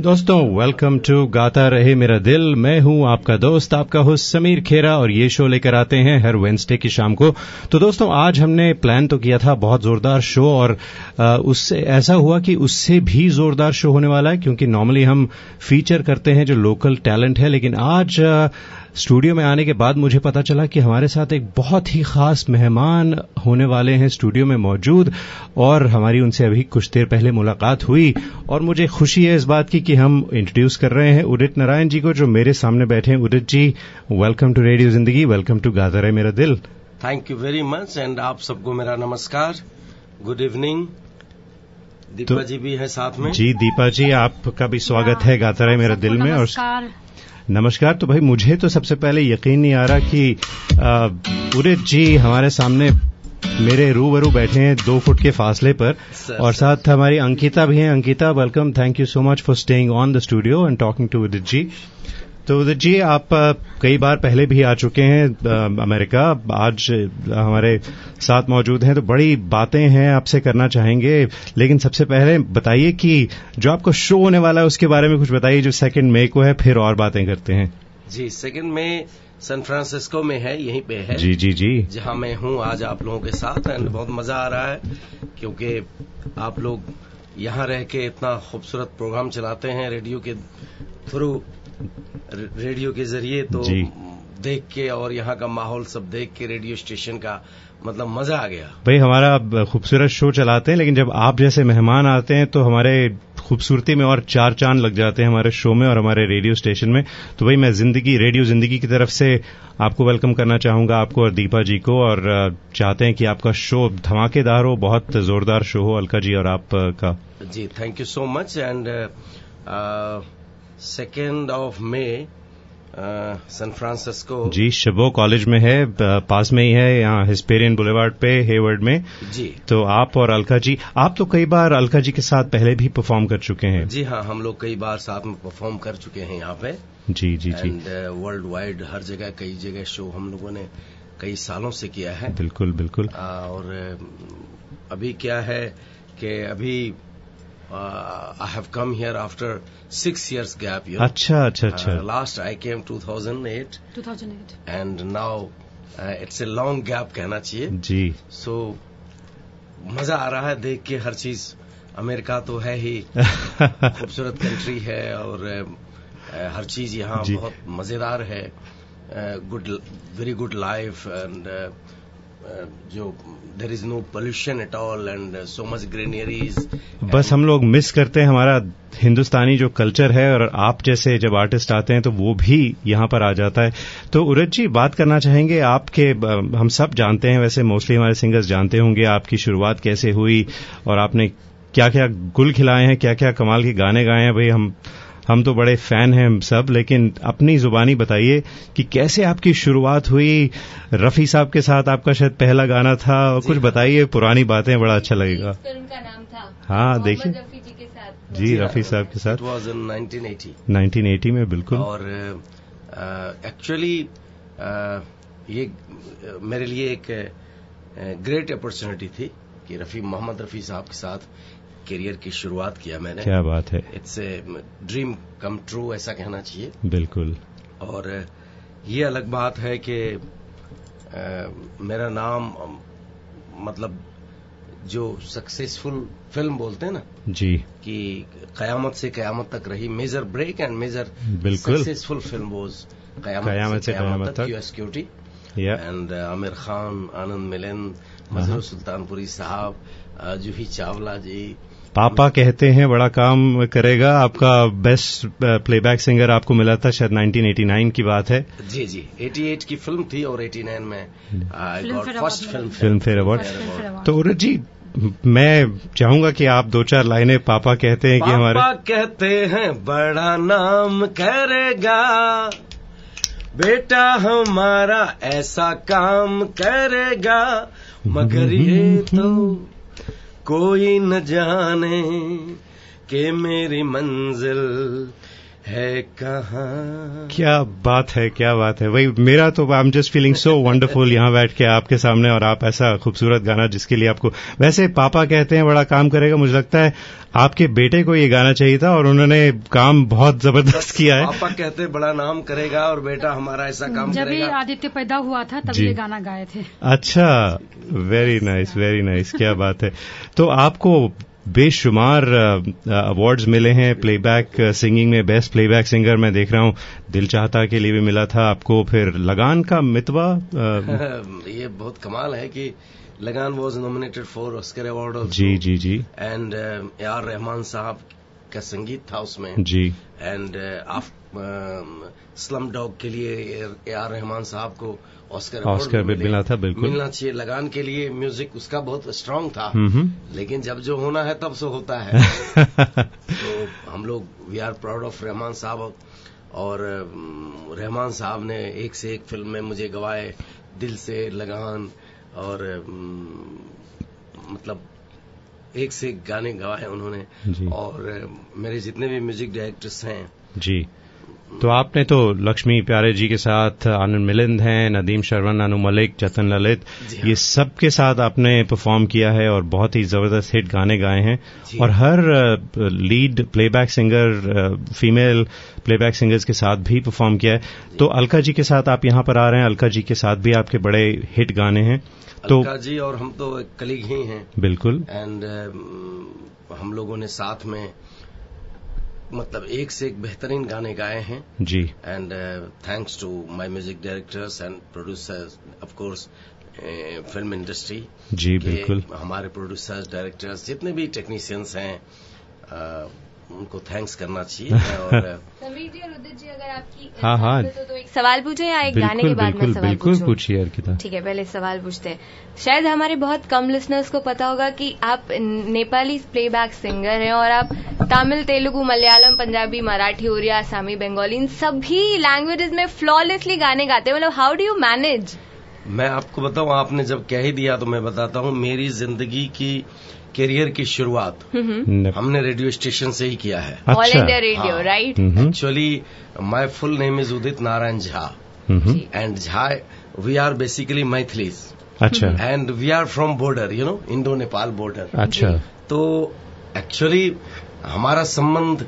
दोस्तों welcome to गाता रहे मेरा दिल। मैं हूँ आपका दोस्त, आपका होस्ट समीर खेरा और ये शो लेकर आते हैं हर वेंसडे की शाम को। तो दोस्तों, आज हमने प्लान तो किया था बहुत जोरदार शो और उससे, ऐसा हुआ कि उससे भी जोरदार शो होने वाला है क्योंकि नॉर्मली हम फीचर करते हैं जो लोकल टैलेंट है, लेकिन आज स्टूडियो में आने के बाद मुझे पता चला कि हमारे साथ एक बहुत ही खास मेहमान होने वाले हैं स्टूडियो में मौजूद और हमारी उनसे अभी कुछ देर पहले मुलाकात हुई और मुझे खुशी है इस बात की कि हम इंट्रोड्यूस कर रहे हैं उदित नारायण जी को जो मेरे सामने बैठे हैं। Udit ji welcome to radio Zindagi welcome to गाजर है मेरा दिल thank you very much and आप सबको मेरा नमस्कार। गुड इवनिंग दीपा तो- जी भी है साथ में। जी दीपा जी आपका भी स्वागत है गाता रहे मेरा दिल में और नमस्कार तो भाई मुझे तो सबसे पहले यकीन नहीं आ रहा कि पूरे जी हमारे सामने मेरे रूबरू बैठे हैं दो फुट के फासले पर। सर, और सर। साथ हमारी अंकिता भी हैं। Ankita welcome thank you so much for staying on the studio and talking to Vidit ji. तो उदित जी आप कई बार पहले भी आ चुके हैं अमेरिका। आज हमारे साथ मौजूद हैं तो बड़ी बातें हैं आपसे करना चाहेंगे। लेकिन सबसे पहले बताइए कि जो आपका शो होने वाला है उसके बारे में कुछ बताइए जो सेकंड मई को है फिर और बातें करते हैं। जी सेकंड में सैन फ्रांसिस्को में है यहीं पे है। जी जी जी। जहाँ मैं हूँ आज आप लोगों के साथ एंड बहुत मज़ा आ रहा है क्योंकि आप लोग यहाँ रह के इतना खूबसूरत प्रोग्राम चलाते हैं रेडियो के थ्रू रेडियो के ज़रिए तो। देख के और यहाँ का माहौल सब देख के रेडियो स्टेशन का मतलब मज़ा आ गया। भाई हमारा खूबसूरत शो चलाते हैं लेकिन जब आप जैसे मेहमान आते हैं तो हमारे खूबसूरती में और चार चाँद लग जाते हैं हमारे शो में और हमारे रेडियो स्टेशन में। तो भाई मैं ज़िंदगी रेडियो ज़िंदगी की तरफ़ से आपको वेलकम करना चाहूँगा आपको और दीपा जी को और चाहते हैं कि आपका शो धमाकेदार हो बहुत जोरदार शो हो अलका जी और आपका जी thank you so much and second of May San Francisco जी शिवो कॉलेज में है पास में ही है यहाँ हिस्पेरियन बुलेवार्ड पे हेवर्ड में। जी। तो आप और अलका जी आप तो कई बार अलका जी के साथ पहले भी परफॉर्म कर चुके हैं। जी हाँ हम लोग कई बार साथ में परफॉर्म कर चुके हैं यहाँ पे। जी जी जी। वर्ल्ड वाइड हर जगह कई जगह शो हम लोगों ने कई सालों से किया है। बिल्कुल बिल्कुल। आ, और अभी क्या है कि अभी I have come here after six years gap you अच्छा अच्छा अच्छा। Last I came 2008 2008 and now it's a long gap कहना चाहिए। जी। सो मज़ा आ रहा है देख के हर चीज़। अमेरिका तो है ही। खूबसूरत कंट्री है और अ, हर चीज़ यहाँ बहुत मज़ेदार है। Good very good life and जो there is no pollution at all and so much greeneries बस हम लोग मिस करते हैं हमारा हिंदुस्तानी जो कल्चर है और आप जैसे जब आर्टिस्ट आते हैं तो वो भी यहाँ पर आ जाता है। तो उरज जी, बात करना चाहेंगे आपके हम सब जानते हैं, वैसे मोस्टली हमारे सिंगर्स जानते होंगे आपकी शुरुआत कैसे हुई और आपने क्या क्या गुल खिलाए हैं क्या क्या कमाल के गाने गाए हैं, भाई हम हम तो बड़े फ़ैन हैं हम सब लेकिन अपनी जुबानी बताइए कि कैसे आपकी शुरुआत हुई? रफी साहब के साथ आपका शायद पहला गाना था और कुछ बताइए पुरानी बातें बड़ा अच्छा लगेगा। इस फ़िल्म का नाम था हाँ, देखिए। जी के साथ। जी रफी साहब के साथ। वॉज़ इन 1980 1980 में बिल्कुल। और एक्चुअली ये मेरे लिए एक ग्रेट अपॉर्चुनिटी थी कि रफी मोहम्मद रफी साहब के साथ करियर की शुरुआत किया मैंने। क्या बात है। It's a dream come true ऐसा कहना चाहिए। बिल्कुल। और ये अलग बात है कि मेरा नाम मतलब जो सक्सेसफुल फ़िल्म बोलते हैं ना जी। कि कयामत से कयामत तक रही मेजर ब्रेक एंड मेजर बिल्कुल। Successful film was Qayamat Qayamat se Qayamat tak. Tak. US security and Aamir Khan Anand Milan Majrooh Sultanpuri sahab Juhi Chawla जी पापा कहते हैं बड़ा काम करेगा। आपका बेस्ट प्लेबैक सिंगर आपको मिला था शायद 1989 की बात है। जी जी। 88 की फ़िल्म थी और 89 में first film Filmfare award. तो उरज जी मैं चाहूँगा कि आप दो चार लाइनें पापा कहते हैं कि हमारे पापा कहते हैं बड़ा नाम करेगा। बेटा हमारा ऐसा काम करेगा मगर ये तो कोई न जाने के मेरी मंजिल है कहाँ? क्या बात है क्या बात है। वही मेरा तो I am just feeling so wonderful यहाँ बैठ के आपके सामने और आप ऐसा खूबसूरत गाना जिसके लिए आपको वैसे पापा कहते हैं बड़ा काम करेगा मुझे लगता है आपके बेटे को ये गाना चाहिए था और उन्होंने काम बहुत ज़बरदस्त किया है। पापा कहते बड़ा नाम करेगा और बेटा हमारा ऐसा काम जब ये करेगा। आदित्य पैदा हुआ था तब ये गाना गाए थे। अच्छा वेरी नाइस वेरी नाइस क्या बात है। तो आपको बेशुमार अवार्ड्स मिले हैं। प्लेबैक सिंगिंग में बेस्ट प्लेबैक सिंगर मैं देख रहा हूँ। दिल चाहता के लिए भी मिला था आपको। फिर लगान का मितवा ये बहुत कमाल है कि Lagaan was nominated for Oscar award जी जी जी। And A R Rahman sahab का संगीत था उसमें। जी। एंड स्लम डॉग के लिए ए आर रहमान साहब को ऑस्कर ऑस्कर भी मिला था, बिल्कुल। मिलना चाहिए। लगान के लिए म्यूज़िक उसका बहुत स्ट्रांग था। लेकिन जब जो होना है तब से होता है। तो हम लोग we are proud of Rahman sahab. और रहमान साहब ने एक से एक फ़िल्म में मुझे गवाए दिल से लगान। और मतलब एक से एक गाने गवाए उन्होंने। और मेरे जितने भी म्यूज़िक डायरेक्टर्स हैं जी। तो आपने तो लक्ष्मी प्यारे जी के साथ आनंद मिलिंद हैं नदीम शर्वन अनु मलिक जतन ललित हाँ। ये सब के साथ आपने परफॉर्म किया है और बहुत ही ज़बरदस्त हिट गाने गाए हैं। और हर lead playback singer female playback singers के साथ भी परफॉर्म किया है। तो अलका जी के साथ आप यहाँ पर आ रहे हैं अलका जी के साथ भी आपके बड़े हिट गाने हैं। तो अलका जी और हम तो कलीग ही हैं। बिल्कुल। एंड हम लोगों ने साथ में मतलब एक से एक बेहतरीन गाने गाए हैं। जी। And thanks to my music directors and producers of course film industry जी बिल्कुल। हमारे प्रोड्यूसर्स डायरेक्टर्स जितने भी टेक्नीशियंस हैं uh, उनको थैंक्स करना चाहिए और समीर जी और उदित जी अगर आपकी हाँ, हाँ। तो एक सवाल पूछे या एक गाने के बाद मैं बिल्कुल सवाल बिल्कुल पूछूँ? पूछिए अर्किता ठीक है पहले सवाल पूछते हैं शायद हमारे बहुत कम लिसनर्स को पता होगा कि आप नेपाली प्लेबैक सिंगर हैं और आप तमिल तेलुगु मलयालम पंजाबी मराठी उड़िया आसामी बंगाली इन सभी लैंग्वेजेस में फ्लॉलेसली गाने गाते हैं मतलब हाउ डू यू मैनेज मैं आपको बताऊँ आपने जब कह ही दिया तो मैं बताता हूँ मेरी ज़िंदगी की करियर की शुरुआत हमने रेडियो स्टेशन से ही किया है। ऑल अच्छा India radio. Right actually my full name is Udit Narayan Jha and Jha we are basically Maithilis अच्छा। And we are from border you know Indo Nepal border अच्छा तो एक्चुअली हमारा संबंध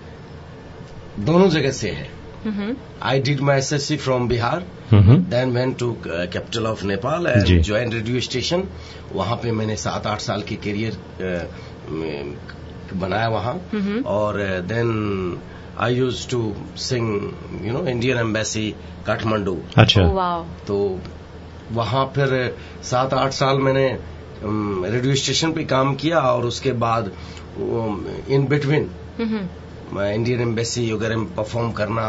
दोनों जगह से है। I did my S S C from Bihar hmm, then went to capital of Nepal ji. And join radio station वहाँ पे मैंने सात आठ साल की करियर बनाया वहाँ. और then I use to sing you know Indian embassy Kathmandu अच्छा. वाओ तो वहाँ फिर सात आठ साल मैंने रेडियो स्टेशन पे काम किया और उसके बाद इन बिटवीन इंडियन एम्बेसी वगैरह में परफॉर्म करना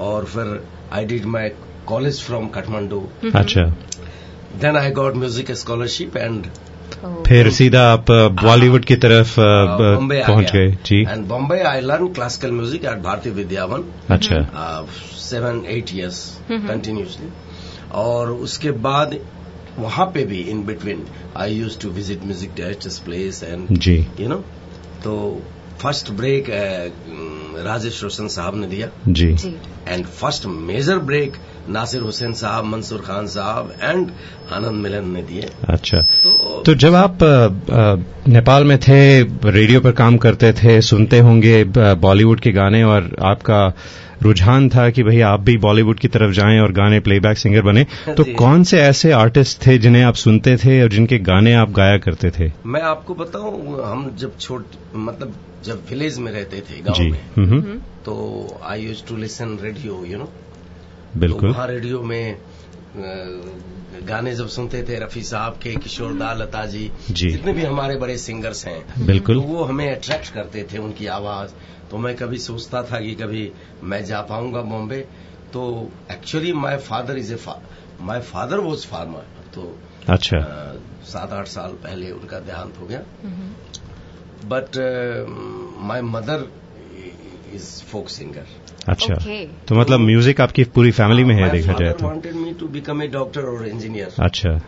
और फिर I did my college from Kathmandu अच्छा। Then I got music scholarship and फिर सीधा आप बॉलीवुड की तरफ़ बॉम्बे पहुँच गए। जी। And Bombay I learn classical music at Bharatiya Vidyavan अच्छा। सेवन एट इयर्स कंटिन्यूसली और उसके बाद वहाँ पे भी in between I use to visit music directors place and ji. You know तो फ़र्स्ट ब्रेक राजेश रोशन साहब ने दिया। जी। And first major break Nasir Hussain sahab Mansoor Khan साहब एंड आनंद मिलन ने दिए। अच्छा। तो तो जब आप नेपाल में थे रेडियो पर काम करते थे सुनते होंगे बॉलीवुड के गाने और आपका रुझान था कि भाई आप भी बॉलीवुड की तरफ़ जाएँ और गाने प्लेबैक सिंगर बने। तो कौन से ऐसे आर्टिस्ट थे जिन्हें आप सुनते थे और जिनके गाने आप गाया करते थे? मैं आपको बताऊँ हम जब छोट मतलब जब विलेज में रहते थे गाँव में तो I use to listen radio you know बिल्कुल। तो वहाँ रेडियो में गाने जब सुनते थे रफी साहब के किशोर दा लता जी जी। जितने भी हमारे बड़े सिंगर्स हैं बिल्कुल। तो वो हमें अट्रैक्ट करते थे उनकी आवाज़। तो मैं कभी सोचता था कि कभी मैं जा पाऊँगा बॉम्बे। तो actually my father is a my father was farmer तो अच्छा। सात आठ साल पहले उनका देहांत हो गया। But my mother is folk singer अच्छा। Okay. तो मतलब म्यूज़िक आपकी पूरी फैमिली में है देखा जाए तो। Wanted me to become a doctor और इंजीनियर अच्छा।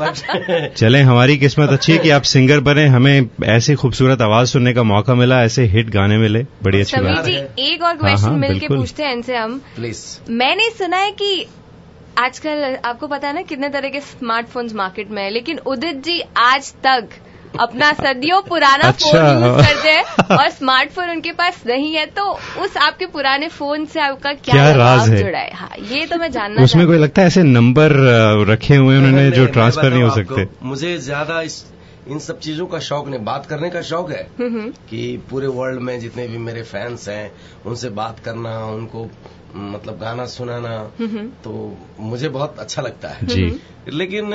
बट चले हमारी किस्मत अच्छी है कि आप सिंगर बने। हमें ऐसी खूबसूरत आवाज़ सुनने का मौका मिला ऐसे हिट गाने मिले। बड़ी अच्छी बात। जी है। एक और क्वेश्चन हाँ, मिलके बिल्कुल। पूछते हैं इनसे हम। प्लीज़ मैंने सुना है कि आजकल आपको पता है ना कितने तरह के स्मार्टफोन्स मार्केट में है लेकिन उदित जी आज तक अपना सदियों पुराना अच्छा। फ़ोन यूज़ करते हैं और स्मार्टफ़ोन उनके पास नहीं है तो उस आपके पुराने फ़ोन से आपका क्या, क्या राज है? जुड़ा है हाँ ये तो मैं जानना उसमें कोई लगता है ऐसे नंबर रखे हुए उन्होंने जो ट्रांसफ़र नहीं हो सकते मुझे ज़्यादा इस इन सब चीज़ों का शौक नहीं बात करने का शौक है हूँ। हम्म, कि पूरे वर्ल्ड में जितने भी मेरे फैंस हैं उनसे बात करना उनको मतलब गाना सुनाना तो मुझे बहुत अच्छा लगता है। जी। लेकिन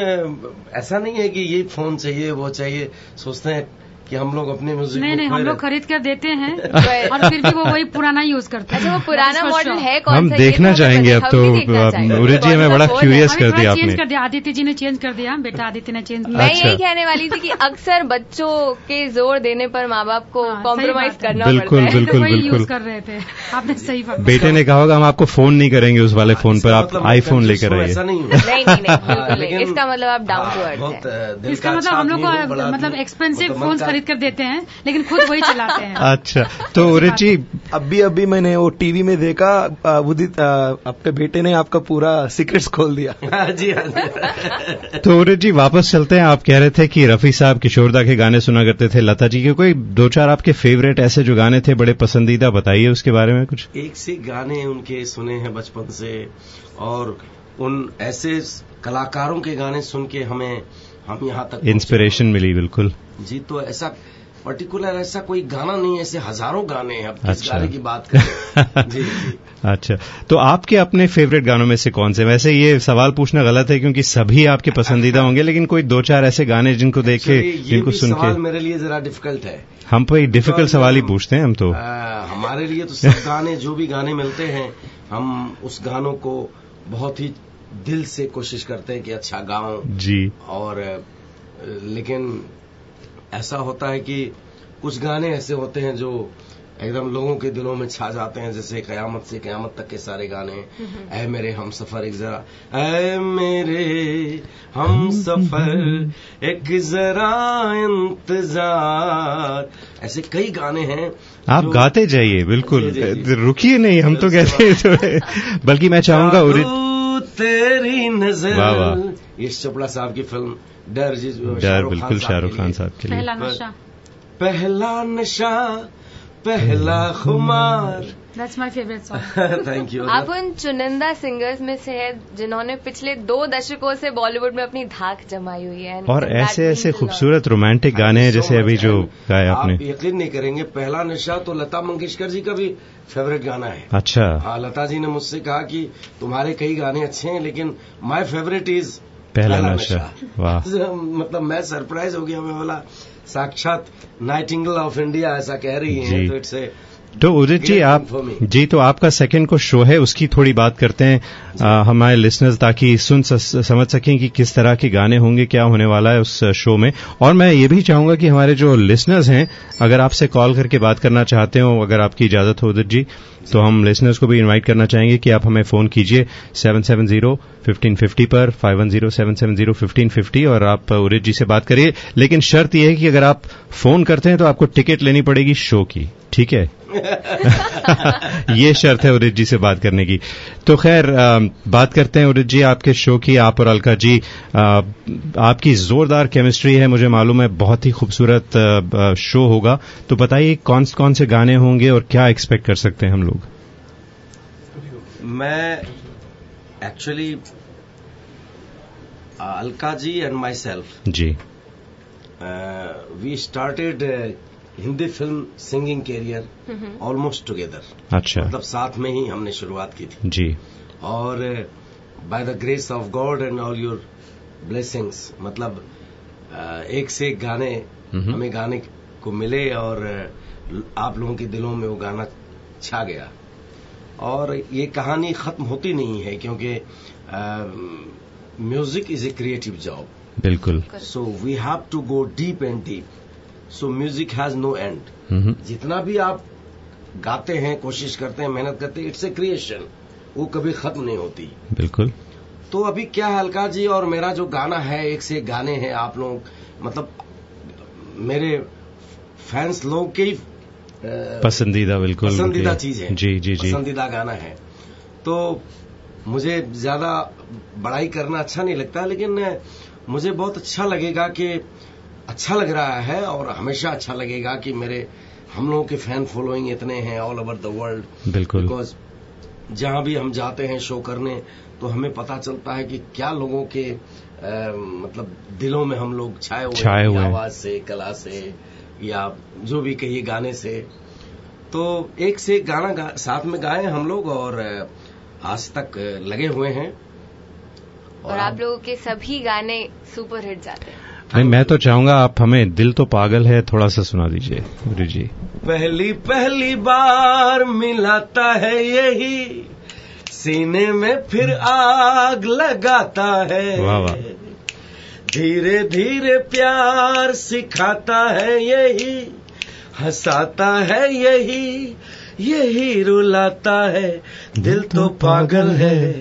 ऐसा नहीं है कि ये फ़ोन चाहिए वो चाहिए सोचते हैं कि हम लोग अपने म्यूज़िक नहीं नहीं हम लोग खरीद कर देते हैं और फिर भी वो वही पुराना यूज़ करते हैं। अच्छा वो पुराना मॉडल है कौन हम सा? देखना ये तो चाहेंगे अब तो, जी, हमें बड़ा है? अभी कर दिया चेंज कर दिया आदित्य जी ने चेंज कर दिया बेटा आदित्य ने चेंज मैं अच्छा। यही कहने वाली थी कि अक्सर बच्चों के ज़ोर देने पर माँ बाप को हाँ, कॉम्प्रोमाइज करना बिल्कुल, बिल्कुल, तो बिल्कुल। यूज़ कर रहे थे। आपने सही बात बेटे ने कहा होगा हम आपको फ़ोन नहीं करेंगे उस वाले फ़ोन पर आप मतलब आईफोन लेकर हूँ, आइए। ऐसा नहीं नहीं नहीं नहीं हाँ, इसका मतलब आप डाउन टू हाँ, अर्थ है। इसका मतलब हम लोग हूँ, को मतलब एक्सपेंसिव मतलब फ़ोन का- खरीद कर देते हैं लेकिन खुद वही चलाते हैं। अच्छा तो जी अभी अभी मैंने वो टीवी में देखा उदित आपके बेटे ने आपका पूरा सीक्रेट्स खोल दिया। हाँ जी। हाँ तो उदित जी वापस चलते हैं। आप कह रहे थे कि रफी साहब किशोरदा के गाने सुना करते थे लता जी के कोई दो चार आपके फेवरेट ऐसे जो गाने थे बड़े पसंदीदा बताइए उसके बारे में कुछ। एक से गाने उनके सुने हैं बचपन से और उन ऐसे कलाकारों के गाने सुन के हमें हम यहाँ तक इंस्पिरेशन मिली बिल्कुल। जी तो ऐसा पर्टिकुलर ऐसा कोई गाना नहीं है ऐसे हज़ारों गाने हैं। अब किस अच्छा। गाने की बात करें? जी जी। अच्छा तो आपके अपने फेवरेट गानों में से कौन से वैसे ये सवाल पूछना गलत है क्योंकि सभी आपके पसंदीदा होंगे लेकिन कोई दो चार ऐसे गाने जिनको देखे जिनको सुन के मेरे लिए जरा डिफ़िकल्ट है। हम पे डिफ़िकल्ट Because, सवाल ही पूछते हैं हम तो। हमारे लिए तो सब गाने जो भी गाने मिलते हैं हम उस गानों को बहुत ही दिल से कोशिश करते हैं कि अच्छा गाऊं। जी। और लेकिन ऐसा होता है कि कुछ गाने ऐसे होते हैं जो एकदम लोगों के दिलों में छा जाते हैं जैसे कयामत से कयामत तक के सारे गाने। ऐ मेरे हम सफ़र एक जरा। ऐ मेरे हम सफ़र एक जरा इंतज़ार। ऐसे कई गाने हैं आप गाते जाइए बिल्कुल। रुकिए नहीं हम तो कहते हैं बल्कि मैं चाहूँगा तेरी नज़र। यश चोपड़ा साहब की फ़िल्म डर जिस डर बिल्कुल शाहरुख खान साहब के लिए। पहला नशा। पहला नशा पहला खुमार। That's my favourite song thank you आप उन चुनिंदा सिंगर्स में से है जिन्होंने पिछले दो दशकों से बॉलीवुड में अपनी धाक जमाई हुई है। और ऐसे ऐसे खूबसूरत रोमांटिक गाने हैं जैसे अभी जो गाए आप आपने। यकीन नहीं करेंगे पहला नशा तो लता मंगेशकर जी का भी फेवरेट गाना है। अच्छा। हाँ लता जी ने मुझसे कहा कि तुम्हारे कई गाने अच्छे हैं लेकिन माई फेवरेट इज़ पहला नशा। वाह। मतलब मैं सरप्राइज़ हो गया मैं बोला साक्षात नाइटिंगल ऑफ़ इंडिया ऐसा कह रही है तो इट्स तो उदित जी आप जी तो आपका सेकंड को शो है उसकी थोड़ी बात करते हैं आ, हमारे लिसनर्स ताकि सुन स- समझ सकें कि किस तरह के गाने होंगे क्या होने वाला है उस शो में। और मैं ये भी चाहूँगा कि हमारे जो लिसनर्स हैं अगर आपसे कॉल करके बात करना चाहते हो अगर आपकी इजाज़त हो उदित जी तो हम लिसनर्स को भी इनवाइट करना चाहेंगे कि आप हमें फ़ोन कीजिए seven seven zero fifteen fifty पर five one zero seven seven zero fifteen fifty और आप उदित जी से बात करिए। लेकिन शर्त यह है कि अगर आप फ़ोन करते हैं तो आपको टिकट लेनी पड़ेगी शो की। ठीक है? ये शर्त है उदित जी से बात करने की। तो खैर बात करते हैं उदित जी आपके शो की आप और अलका जी। अ, आपकी जोरदार केमिस्ट्री है मुझे मालूम है बहुत ही खूबसूरत शो होगा। तो बताइए कौन कौन से गाने होंगे और क्या एक्सपेक्ट कर सकते हैं हम लोग? मैं actually Alka ji and myself ji we started Hindi film singing career almost together अच्छा। मतलब साथ में ही हमने शुरुआत की थी। जी। और by the grace of God and all your blessings मतलब uh, एक से एक गाने। हमें गाने को मिले और uh, आप लोगों के दिलों में वो गाना छा गया। और ये कहानी खत्म होती नहीं है क्योंकि music is a creative job बिल्कुल। So we have to go deep and deep so music has no end जितना भी आप गाते हैं कोशिश करते हैं मेहनत करते हैं इट्स ए क्रिएशन वो कभी खत्म नहीं होती। बिल्कुल। तो अभी क्या है अलका जी और मेरा जो गाना है एक से एक गाने हैं आप लोग मतलब मेरे फैंस लोग के ही पसंदीदा बिल्कुल पसंदीदा चीज़ है। जी जी जी। पसंदीदा गाना है। तो मुझे ज़्यादा बड़ाई करना अच्छा नहीं लगता लेकिन मुझे बहुत अच्छा लगेगा कि अच्छा लग रहा है और हमेशा अच्छा लगेगा कि मेरे हम लोगों के फ़ैन फॉलोइंग इतने हैं ऑल ओवर द वर्ल्ड बिल्कुल। बिकॉज़ जहाँ भी हम जाते हैं शो करने तो हमें पता चलता है कि क्या लोगों के अ, मतलब दिलों में हम लोग छाए हुए छाए हुए आवाज़ से कला से या जो भी कहिए गाने से। तो एक से एक गाना गा, साथ में गाए हम लोग और आज तक लगे हुए हैं। और आप लोगों के सभी गाने सुपर हिट जाते हैं। नहीं मैं तो चाहूँगा आप हमें दिल तो पागल है थोड़ा सा सुना दीजिए गुरु जी। पहली पहली बार मिलाता है यही सीने में फिर आग लगाता है। वाह, वाह। धीरे धीरे प्यार सिखाता है यही हंसाता है यही यही रुलाता है। दिल तो पागल है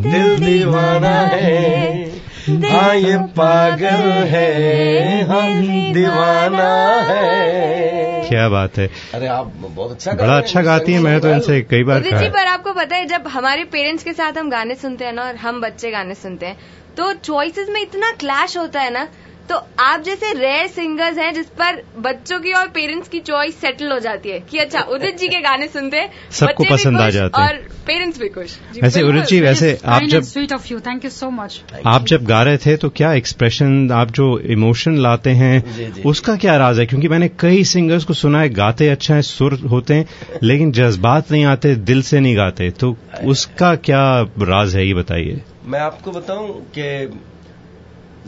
दिल दीवाना है। हाँ ये पागल है हम दीवाना है। क्या बात है। अरे आप बहुत अच्छा बड़ा अच्छा गाती है मैं तो इनसे कई बार जी पर आपको पता है जब हमारे पेरेंट्स के साथ हम गाने सुनते हैं ना और हम बच्चे गाने सुनते हैं तो चॉइसेस में इतना क्लैश होता है ना तो आप जैसे रेयर सिंगर्स हैं जिस पर बच्चों की और पेरेंट्स की चॉइस सेटल हो जाती है कि अच्छा उदित जी के गाने सुनते हैं सबको बच्चे भी पसंद आ जाते हैं। और पेरेंट्स भी खुश। वैसे उदित जी वैसे आप जब sweet of you thank you so much आप जब गा रहे थे तो क्या एक्सप्रेशन आप जो इमोशन लाते हैं। उसका क्या राज है? क्योंकि मैंने कई सिंगर्स को सुना है गाते अच्छा है सुर होते हैं लेकिन जज्बात नहीं आते दिल से नहीं गाते। तो उसका क्या राज है ये बताइए। मैं आपको बताऊँ कि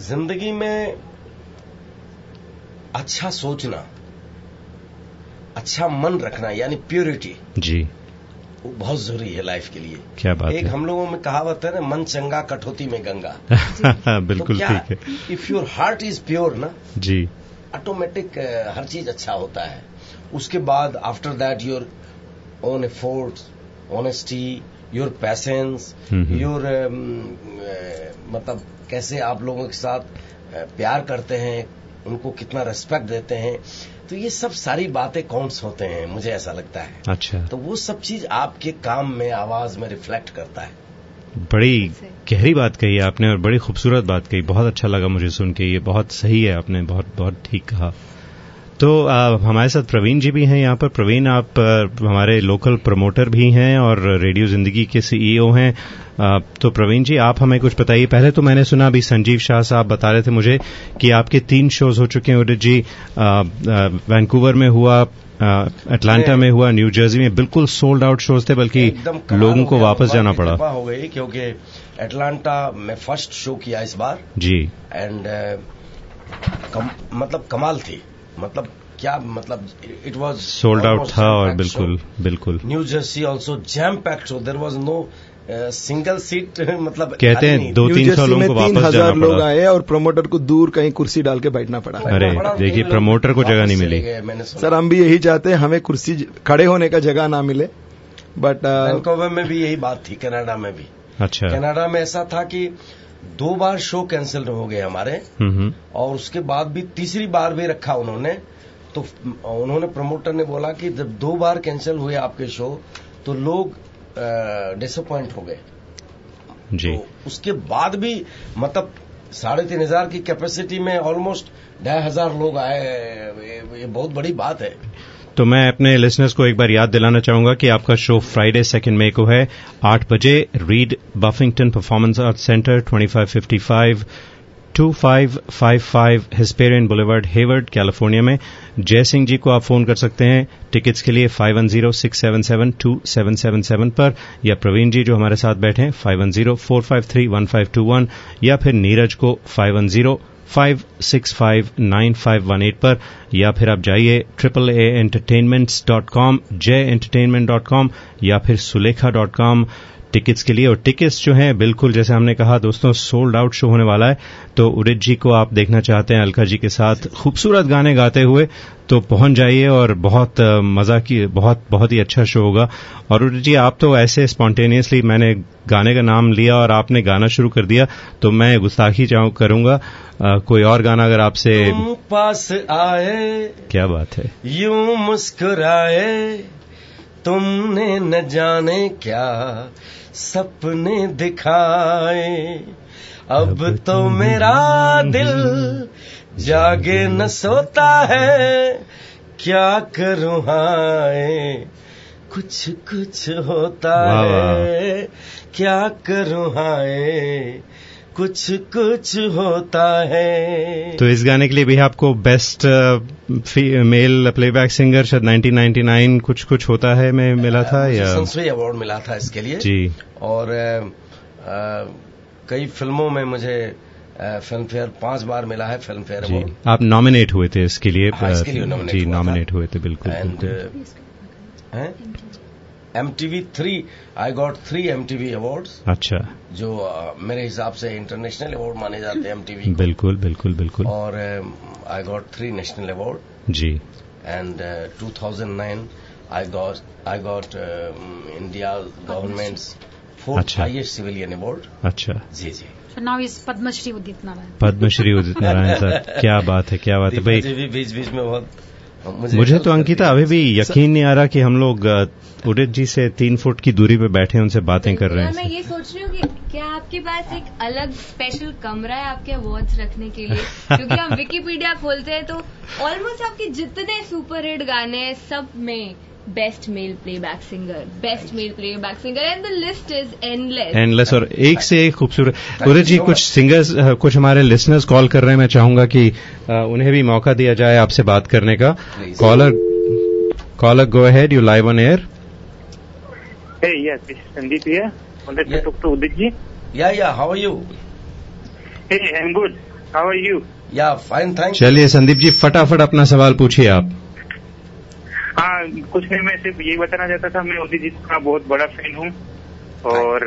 ज़िंदगी में अच्छा सोचना अच्छा मन रखना यानी प्योरिटी जी। वो बहुत ज़रूरी है लाइफ के लिए। क्या बात एक है। हम लोगों में कहावत है ना मन चंगा कठौती में गंगा। बिल्कुल तो ठीक है। If your heart is pure ना जी। ऑटोमेटिक हर चीज़ अच्छा होता है। उसके बाद after that your own efforts honesty your patience. Your मतलब कैसे आप लोगों के साथ प्यार करते हैं उनको कितना रेस्पेक्ट देते हैं। तो ये सब सारी बातें काउंट्स होते हैं मुझे ऐसा लगता है। अच्छा। तो वो सब चीज़ आपके काम में आवाज़ में रिफ्लेक्ट करता है। बड़ी गहरी बात कही आपने और बड़ी खूबसूरत बात कही। बहुत अच्छा लगा मुझे सुन के। ये बहुत सही है आपने बहुत बहुत ठीक कहा। तो आ, हमारे साथ प्रवीण जी भी हैं यहाँ पर। प्रवीण आप आ, हमारे लोकल प्रमोटर भी हैं और रेडियो ज़िंदगी के सीईओ हैं। आ, तो प्रवीण जी आप हमें कुछ बताइए। पहले तो मैंने सुना अभी संजीव शाह साहब बता रहे थे मुझे कि आपके तीन शोज़ हो चुके हैं उदित जी वैंकूवर में हुआ अटलांटा में हुआ न्यू जर्सी में। बिल्कुल सोल्ड आउट शोज़ थे बल्कि लोगों को वापस जाना पड़ा। हो गई क्योंकि एटलांटा में फ़र्स्ट शो किया इस बार। जी। एंड कम, मतलब कमाल थी। मतलब क्या मतलब इट वॉज़ सोल्ड आउट था और बिल्कुल बिल्कुल। New Jersey also jam packed show there was no single seat मतलब कहते हैं दो तीन सौ लोगों को वापस हज़ार जाना लोग आए और प्रमोटर को दूर कहीं कुर्सी डाल के बैठना पड़ा। अरे, देखिए, प्रमोटर को जगह नहीं मिली। मैंने सर हम भी यही चाहते हैं हमें कुर्सी खड़े होने का जगह ना मिले बट वैंकूवर में भी यही बात थी कनाडा में भी। अच्छा। कनाडा में ऐसा था कि दो बार शो कैंसिल हो गए हमारे। और उसके बाद भी तीसरी बार भी रखा उन्होंने। तो उन्होंने प्रमोटर ने बोला कि जब दो बार कैंसिल हुए आपके शो तो लोग डिसअपॉइंट हो गए। जी। तो उसके बाद भी मतलब साढ़े तीन हज़ार की कैपेसिटी में ऑलमोस्ट ढाई हज़ार लोग आए ये बहुत बड़ी बात है। तो मैं अपने लिसनर्स को एक बार याद दिलाना चाहूँगा कि आपका शो फ्राइडे सेकेंड मई को है। आठ बजे Reed Buffington performance art center twenty five fifty five two five five five Hesperian boulevard Hayward California में। जय सिंह जी को आप फ़ोन कर सकते हैं टिकट्स के लिए five one zero six seven seven two seven seven seven पर, या प्रवीण जी जो हमारे साथ बैठे हैं five one zero four five three one five two one या फिर नीरज को five one zero five six five nine five one eight पर, या फिर आप जाइए triple A entertainments dot com Jai entertainment dot com या फिर सुलेखा डॉट कॉम टिकट्स के लिए। और टिकट्स जो हैं बिल्कुल जैसे हमने कहा दोस्तों सोल्ड आउट शो होने वाला है। तो उदित जी को आप देखना चाहते हैं अलका जी के साथ खूबसूरत गाने गाते हुए। तो पहुँच जाइए और बहुत मज़ा की बहुत बहुत ही अच्छा शो होगा। और उदित जी आप तो ऐसे स्पॉन्टेनियसली मैंने गाने का नाम लिया और आपने गाना शुरू कर दिया तो मैं गुस्ताखी चाहूँ करूँगा। अ, कोई और गाना अगर आपसे पास आए क्या बात है? यूँ मुस्कुराए तुमने न जाने क्या सपने दिखाए। अब तो मेरा दिल जागे न सोता है क्या करूँ हाय? कुछ कुछ होता। है क्या करूँ हाय? कुछ कुछ होता है। तो इस गाने के लिए भी आपको बेस्ट मेल प्लेबैक सिंगर शायद 1999 कुछ कुछ होता है में मिला था मुझे या? संस्वी अवार्ड मिला था इसके लिए। जी। और अ, अ, कई फ़िल्मों में मुझे फ़िल्म फेयर पाँच बार मिला है फ़िल्म फेयर जी। अवार्ड आप नॉमिनेट हुए थे इसके लिए हाँ, इसके लिए nominate जी नॉमिनेट हुए थे बिल्कुल एंड बिल्कुल। MTV three I got three MTV award अच्छा। जो मेरे हिसाब से इंटरनेशनल अवार्ड माने जाते हैं एम टीवी बिल्कुल बिल्कुल बिल्कुल। और I got three national award ji. And uh, 2009 I got I I um, India government अच्छा। highest civilian award. अच्छा। जी जी। So now is Padmashri Udit Padmashri Udit Narayan sir क्या बात है क्या बात है। भाई भी बीच बीच में बहुत मुझे मुझे तो अंकिता अभी भी यकीन नहीं आ रहा कि हम लोग उदित जी से तीन फुट की दूरी पे बैठे उनसे बातें कर रहे और मैं हैं ये सोच रही हूँ कि क्या आपके पास एक अलग स्पेशल कमरा है आपके अवार्ड्स रखने के लिए? क्योंकि हम विकिपीडिया खोलते हैं तो ऑलमोस्ट आपके जितने सुपर हिट गाने हैं सब में best male playback singer best male playback singer and the list is endless endless और एक से एक खूबसूरत। You उदित जी कुछ. सिंगर्स कुछ हमारे लिसनर्स कॉल कर रहे हैं। मैं चाहूँगा कि उन्हें भी मौका दिया जाए आपसे बात करने का। Caller caller go ahead you live on air yes, this Wanted to Yeah. talk to Udit ji. Yeah yeah how are you? Hey, I'm good. How are you? Yeah fine thanks. चलिए संदीप जी फटाफट अपना सवाल पूछिए आप हाँ कुछ नहीं मैं सिर्फ़ यही बताना चाहता था मैं उदित जी का बहुत बड़ा फ़ैन हूँ और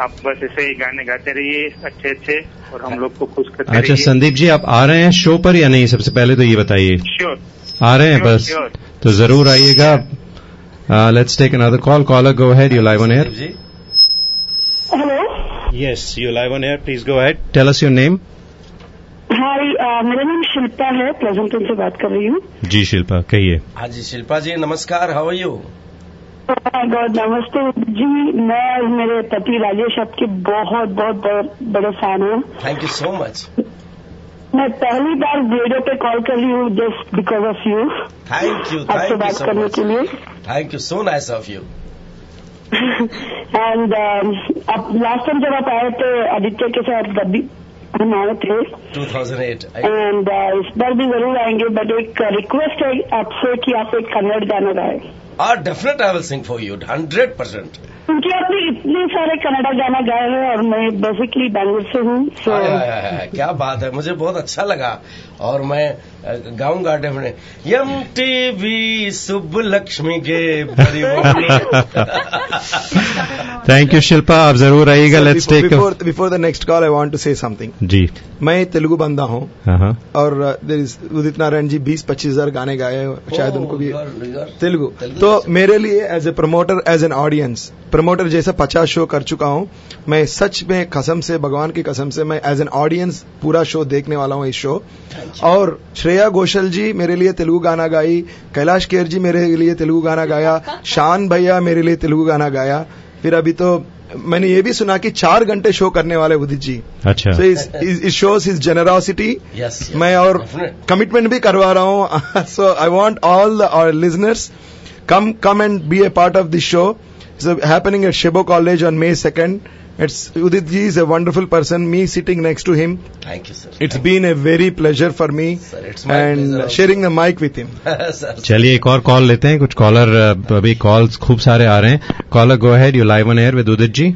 आप बस ऐसे ही गाने गाते रहिए अच्छे अच्छे और हम लोग को खुश करते अच्छा संदीप जी आप आ रहे हैं शो पर या नहीं सबसे पहले तो ये बताइए श्योर आ रहे हैं Sure, बस sure. तो ज़रूर आइएगा let's take another call caller go ahead you live on air yes you live on air please go ahead tell us your name hi uh, मेरा नाम शिल्पा है. प्लेजेंटन से बात कर रही हूँ. जी शिल्पा कहिए। हाँ जी शिल्पा जी नमस्कार. How are you? गॉड नमस्ते जी. मैं और मेरे पति राजेश आपके बहुत बहुत बहुत बड़े फ़ैन हूँ. थैंक यू सो मच मैं पहली बार रेडियो पे कॉल कर रही हूँ just because of you thank you आपसे थैंक यू बात सो करने मच के लिए. Thank you so nice of you and अब लास्ट टाइम जब आप आए थे आदित्य के साथ तभी हम आए थे। 2008 I- एंड इस बार भी ज़रूर आएँगे बट एक रिक्वेस्ट है आपसे कि आप एक कन्नड़ गाना गाए। Are definite I will sing for you, 100%. क्योंकि आपने इतने सारे कन्नड़ा गाना गाए हैं और मैं बेसिकली बैंगलोर से हूँ क्या बात है मुझे बहुत अच्छा लगा। और मैं गाऊँगा डेफिनेट एम टीवी सुब लक्ष्मी के थैंक यू शिल्पा आप ज़रूर आइएगा let's take before the next call I want to say something जी। मैं तेलुगु बंदा हूँ हाँ हाँ और देर इज़ उदित नारायण जी बीस पच्चीस हज़ार गाने गाए शायद Oh, उनको भी तेलुगु। तो मेरे लिए as a promoter as an audience promoter जैसा पचास शो कर चुका हूँ मैं सच में कसम से भगवान की कसम से मैं एज एन ऑडियंस पूरा शो देखने वाला हूँ इस शो और श्रेया घोषल जी मेरे लिए तेलुगु गाना गाई कैलाश केर जी मेरे लिए तेलुगु गाना गाया शान भैया मेरे लिए तेलुगु गाना गाया। फिर अभी तो मैंने ये भी सुना कि चार घंटे शो करने वाले उदित जी। अच्छा। So it shows his generosity मैं और कमिटमेंट भी करवा रहा हूँ। So I want all our listeners come come and be a part of this show it's happening at Chabot college on May second it's Udit ji is a wonderful person me sitting next to him Thank you, sir. it's Thank been you. a very pleasure for me Sir, it's my and sharing the mic with him चलिए एक और call लेते हैं कुछ collar अभी calls खूब सारे आ रहे हैं caller go ahead you live on air with Udit ji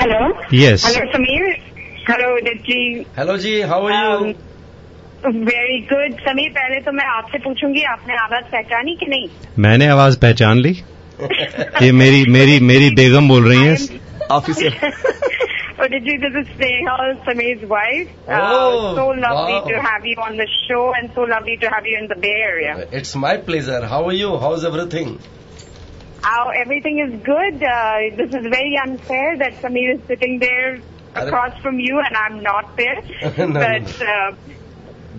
hello yes hello Sameer hello Udit ji Hello जी, how are you? Very good Sameer पहले तो मैं आपसे पूछूँगी आपने आवाज़ पहचानी कि नहीं मैंने आवाज़ पहचान ली ये मेरी मेरी मेरी बेगम बोल रही हैं officer Udit ji, this is Snehal, Sameer's wife. Uh, Oh, so lovely wow. to have you on the show and so lovely to have you in the Bay Area. It's my pleasure. How are you? How's everything? How everything is good. Uh, this is very unfair that Sameer is sitting there Are- across from you and I'm not there. No, no, but uh,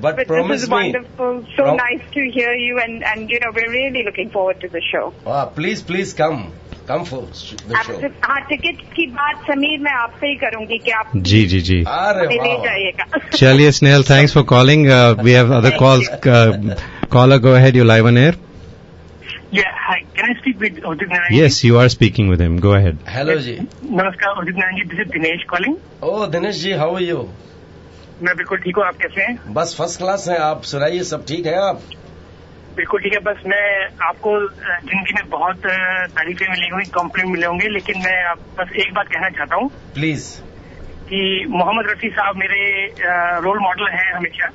But, but promise this is me. wonderful. So Prom- nice to hear you and and you know we're really looking forward to the show. Ah, please, please come. Come for sh- the show. आपसे हाँ ticket की बात समीर मैं आपसे ही करूंगी कि आप जी जी जी अरे हमें ले वाह जाइएगा चलिए Snehal thanks for calling we have other calls caller go ahead you live on air Yeah, hi. Can I speak with Udit Narayan? Yes you are speaking with him go ahead hello जी नमस्कार Udit Narayan ji this is Dinesh calling oh Dinesh ji how are you मैं बिल्कुल ठीक हूँ आप कैसे हैं? बस first class हैं आप सुनाइए सब ठीक है आप? बिल्कुल ठीक है बस मैं आपको ज़िंदगी में बहुत तारीफें मिली होंगी कॉम्प्लीमेंट मिले होंगे लेकिन मैं आप बस एक बात कहना चाहता हूँ प्लीज़ कि मोहम्मद रफी साहब मेरे रोल मॉडल हैं हमेशा।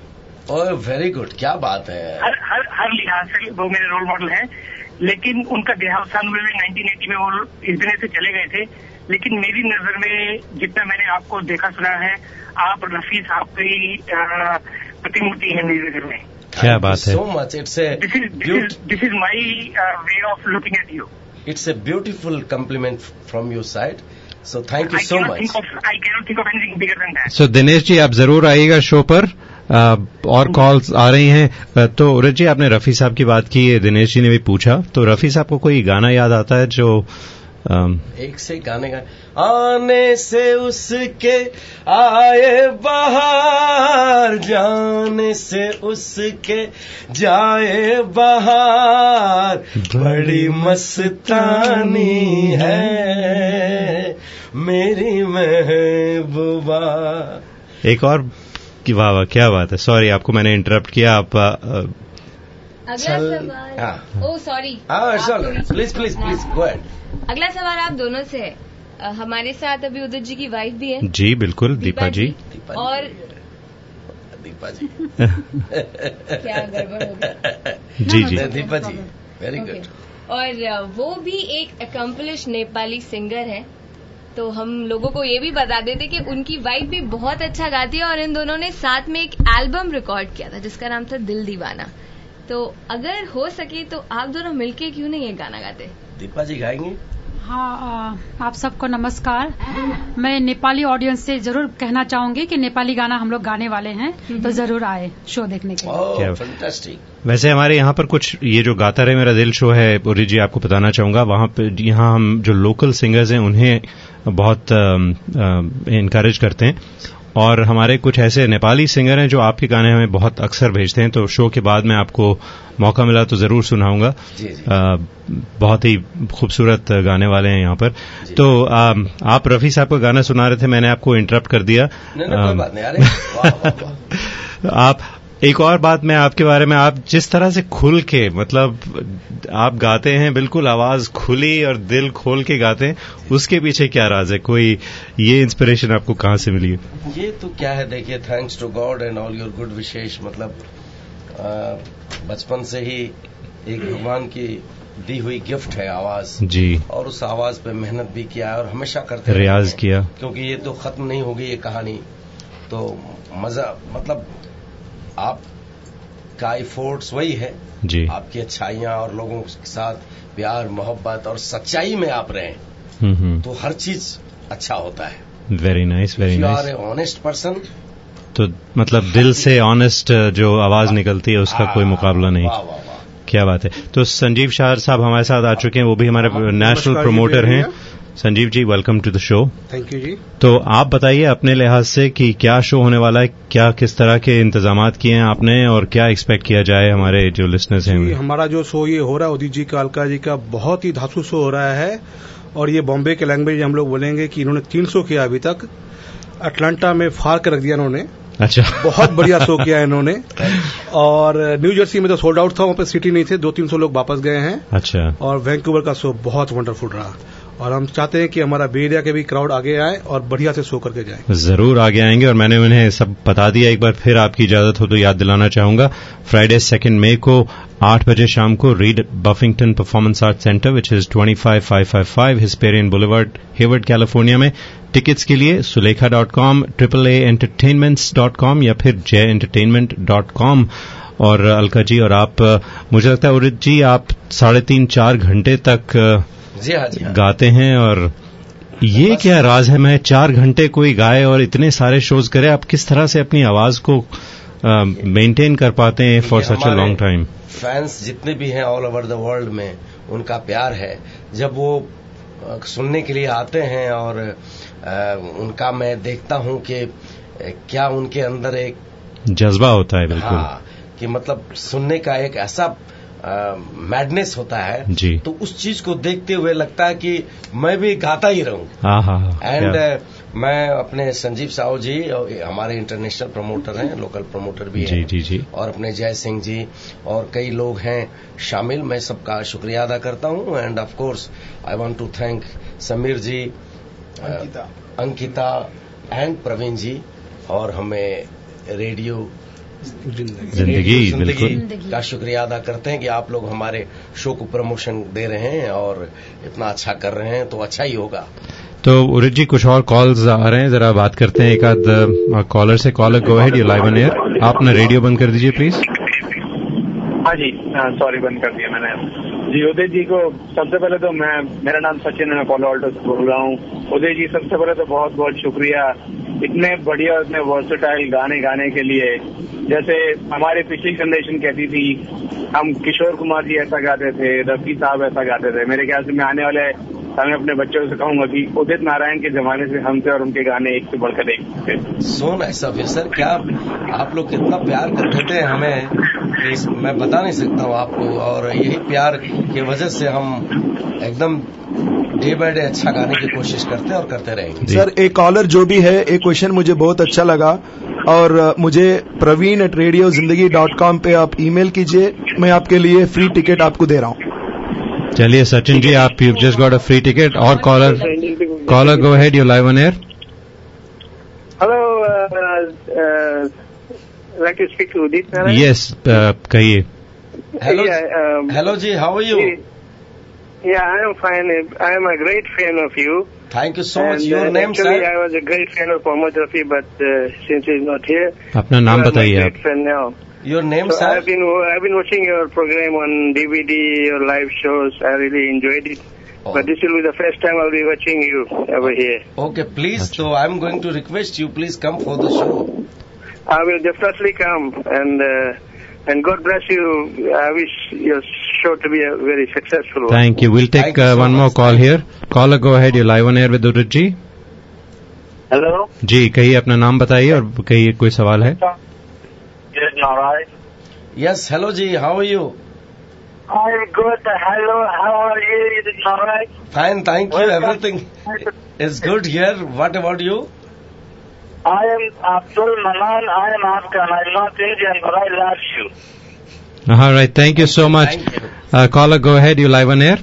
ओह वेरी गुड क्या बात है। हर हर हर लिहाज से वो मेरे रोल मॉडल हैं लेकिन उनका देहावसान हुए हुए 1980 में वो इस दुनिया से चले गए थे लेकिन मेरी नज़र में जितना मैंने आपको देखा सुना है आप रफी साहब की प्रतिमूर्ति है मेरी नज़र में। क्या बात है। So much it's this is my way of looking at you it's a beautiful compliment from your side so thank you so much I cannot think of anything bigger than that so Dinesh ji आप ज़रूर आइएगा show पर। अ, और calls आ रही हैं। तो उरज जी आपने रफी साहब की बात की दिनेश जी ने भी पूछा। तो रफी साहब को कोई गाना याद आता है जो अम, एक से गाने का आने से उसके आए बाहर जाने से उसके जाए बाहर। बड़ी मस्तानी है मेरी महबूबा। एक और की वाह वाह क्या बात है। सॉरी आपको मैंने इंटरप्ट किया। आप अगला सवाल। हाँ। सॉरी हाँ please please please go ahead अगला सवाल आप दोनों से। है हमारे साथ अभी उदित जी की वाइफ भी है। जी बिल्कुल दीपा जी। और दीपा जी। क्या गड़बड़ हो गया। जी जी। दीपा जी। वेरी गुड और वो भी एक अकम्पलिश नेपाली सिंगर है। तो हम लोगों को ये भी बता देते कि उनकी वाइफ भी बहुत अच्छा गाती है और इन दोनों ने साथ में एक एल्बम रिकॉर्ड किया था जिसका नाम था दिल दीवाना। तो अगर हो सके तो आप दोनों मिलके क्यों नहीं ये गाना गाते? दीपा जी गाएँगे? हाँ आप सबको नमस्कार। मैं नेपाली ऑडियंस से ज़रूर कहना चाहूँगी कि नेपाली गाना हम लोग गाने वाले हैं तो ज़रूर आए शो देखने के लिए। फैंटास्टिक वैसे हमारे यहाँ पर कुछ ये जो गाता रहे मेरा दिल शो है उरी जी आपको बताना चाहूँगा वहाँ पे यहाँ हम जो लोकल सिंगर्स हैं उन्हें बहुत इनकरेज करते हैं। और हमारे कुछ ऐसे नेपाली सिंगर हैं जो आपके गाने हमें बहुत अक्सर भेजते हैं तो शो के बाद मैं आपको मौका मिला तो ज़रूर सुनाऊँगा। जी जी। बहुत ही खूबसूरत गाने वाले हैं यहाँ पर। तो आ, आप रफी साहब का गाना सुना रहे थे मैंने आपको इंटरप्ट कर दिया। नहीं नहीं आ, आप एक और बात मैं आपके बारे में आप जिस तरह से खुल के मतलब आप गाते हैं बिल्कुल आवाज़ खुली और दिल खोल के गाते हैं उसके पीछे क्या राज है? कोई ये इंस्पिरेशन आपको कहाँ से मिली? है ये तो क्या है देखिए thanks to God and all your good wishes मतलब बचपन से ही एक भगवान की दी हुई गिफ्ट है आवाज़। जी। और उस आवाज़ पे मेहनत भी किया है और हमेशा करते रियाज किया। क्योंकि ये तो खत्म नहीं होगी ये कहानी। तो मज़ा मतलब आप का एफोर्ट्स वही है। जी। आपकी अच्छाइयाँ और लोगों के साथ प्यार मोहब्बत और सच्चाई में आप रहें हम्म हम्म। तो हर चीज़ अच्छा होता है। Very nice very nice a honest person तो मतलब दिल से ऑनेस्ट जो आवाज़ निकलती है उसका कोई मुकाबला नहीं। वाह वाह वाह। क्या बात है। तो संजीव शाह साहब हमारे साथ आ चुके हैं वो भी हमारे नेशनल नमस्कार प्रमोटर हैं। Sanjeev ji welcome to the show thank you ji. तो आप बताइए अपने लिहाज से कि क्या शो होने वाला है क्या किस तरह के इंतज़ाम किए हैं आपने और क्या एक्सपेक्ट किया जाए हमारे जो लिसनर्स हैं हमारा जो शो ये हो रहा है उदित जी का अलका जी का बहुत ही धासु शो हो रहा है और ये बॉम्बे के लैंग्वेज हम लोग बोलेंगे कि इन्होंने तीन शो किया अभी तक। अटलांटा में फार कर रख दिया इन्होंने। अच्छा। बहुत बढ़िया शो किया इन्होंने। और न्यू जर्सी में तो सोल्ड आउट था वहाँ पे सिटी नहीं थे दो तीन सौ लोग वापस गए हैं। अच्छा। और वैंकूवर का शो बहुत वंडरफुल रहा। और हम चाहते हैं कि हमारा बे एरिया के भी क्राउड आगे आए और बढ़िया से शो करके जाए। ज़रूर आगे आएँगे और मैंने उन्हें सब बता दिया। एक बार फिर आपकी इजाज़त हो तो याद दिलाना चाहूँगा। फ्राइडे सेकेंड मई को आठ बजे शाम को Reed Buffington Performance Art Center which is twenty five five five five Hesperian Boulevard Hayward California में। टिकट्स के लिए Sulekha dot com triple A entertainments dot com या फिर जय एंटरटेनमेंट डॉट कॉम और अलका जी और आप, मुझे लगता है उदित जी, आप साढ़े तीन चार घंटे तक जी हाँ जी हाँ गाते हैं और ये क्या राज है? मैं चार घंटे कोई गाए और इतने सारे शोज़ करे आप किस तरह से अपनी आवाज़ को मेंटेन कर पाते हैं for such a long time fans जितने भी हैं ऑल ओवर द वर्ल्ड में उनका प्यार है। जब वो सुनने के लिए आते हैं और उनका मैं देखता हूँ कि क्या उनके अंदर एक जज्बा होता है बिल्कुल। हाँ कि मतलब सुनने का एक ऐसा मैडनेस होता है जी। तो उस चीज़ को देखते हुए लगता है कि मैं भी गाता ही रहूँ। एंड मैं अपने संजीव साहू जी और हमारे इंटरनेशनल प्रमोटर हैं लोकल प्रमोटर भी जी हैं। जी जी। और अपने जय सिंह जी और कई लोग हैं शामिल मैं सबका शुक्रिया अदा करता हूँ। And of course I want to thank Sameer ji Ankita. Ankita and Praveen ji और हमें रेडियो ज़िंदगी। बिल्कुल। ज़िंदगी। का शुक्रिया अदा करते हैं कि आप लोग हमारे शो को प्रमोशन दे रहे हैं और इतना अच्छा कर रहे हैं तो अच्छा ही होगा। तो उरित जी कुछ और कॉल्स आ रहे हैं? जरा बात करते हैं एक आध कॉलर से। Caller go ahead live on air आप अपना रेडियो बंद कर दीजिए प्लीज़ हाँ जी सॉरी बंद कर दिया मैंने। जी उदय जी को सबसे पहले तो मैं मेरा नाम सचिन है मैं पॉलो ऑल्टो से बोल रहा हूँ। उदय जी सबसे पहले तो बहुत बहुत शुक्रिया। इतने बढ़िया, इतने वर्सेटाइल गाने गाने के लिए। जैसे हमारे पिछली जनरेशन कहती थी, हम किशोर कुमार जी ऐसा गाते थे, रफी साहब ऐसा गाते थे। मेरे ख्याल से मैं आने वाले समय अपने बच्चों से कहूँगा कि उदित नारायण के जमाने से हम थे और उनके गाने एक से बढ़कर एक थे। So nice of you sir क्या आप लोग कितना प्यार कर देते हैं हमें? मैं बता नहीं सकता हूँ आपको और यही प्यार की वजह से हम एकदम डे बाय डे अच्छा गाने की कोशिश करते हैं और करते रहेंगे सर एक कॉलर जो भी है एक क्वेश्चन मुझे बहुत अच्छा लगा और मुझे Praveen at radio Zindagi dot com पे आप ईमेल कीजिए मैं आपके लिए फ्री टिकट आपको दे रहा हूँ। चलिए सचिन जी आप you just got a free ticket और caller caller go ahead you live on air Hello, uh, uh, like to speak to Udit Narayan. Yes कहिए hello Yeah, um, hello ji how are you Yeah, I am fine. I am a great fan of you. Thank you so much And, your uh, name actually, sir I was a great fan of Mohammad Rafi, but uh, since he's not here, अपना नाम I'm a बताइए great आप fan now. Your name So I've sir been I've been watching your program on DVD, your live shows. I really enjoyed it. Oh. But this will be the first time I'll be watching you over here. Okay please तो I am going to request you please come for the show I will definitely come and uh, and God bless you. I wish your show to be a very successful one. Thank you will take Thank you so one much. More call here caller go ahead you live on air with Udit ji Hello. जी कहिए अपना नाम बताइए और कहिए कोई सवाल है Good, all right? Yes, hello G. how are you? I'm good, hello, how are you? Is it all right? Fine, thank you, everything is good here. What about you? I am Abdul Manan, I am Afghan, I'm not Indian, but I love you. All right, thank you so much. You. Uh, caller, go ahead, you live on air.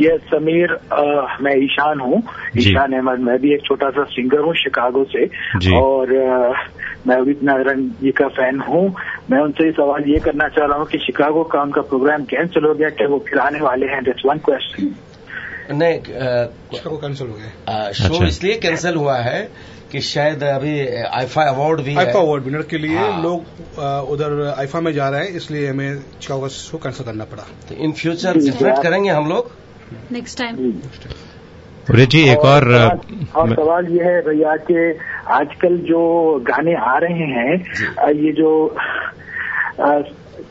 Yes Sameer अ, मैं ईशान हूँ। ईशान अहमद मैं भी एक छोटा सा singer हूँ Chicago से। और अ, मैं उदित नारायण जी का फ़ैन हूँ। मैं उनसे ये सवाल ये करना चाह रहा हूँ कि शिकागो का उनका प्रोग्राम कैंसिल हो गया क्या वो फिर आने वाले हैं? दैट्स वन क्वेश्चन नहीं कैंसिल हो गया। शो अच्छा। इसलिए कैंसिल हुआ है कि शायद अभी आईफा अवार्ड भी आईफा अवार्ड विनर के लिए हाँ। लोग उधर आईफा में जा रहे हैं इसलिए हमें शिकागो का शो कैंसिल करना पड़ा। तो इन फ्यूचर डिफरेंट करेंगे हम लोग? नेक्स्ट टाइम जी। एक और सवाल- और सवाल ये है भैया कि आजकल जो गाने आ रहे हैं ये जो अ,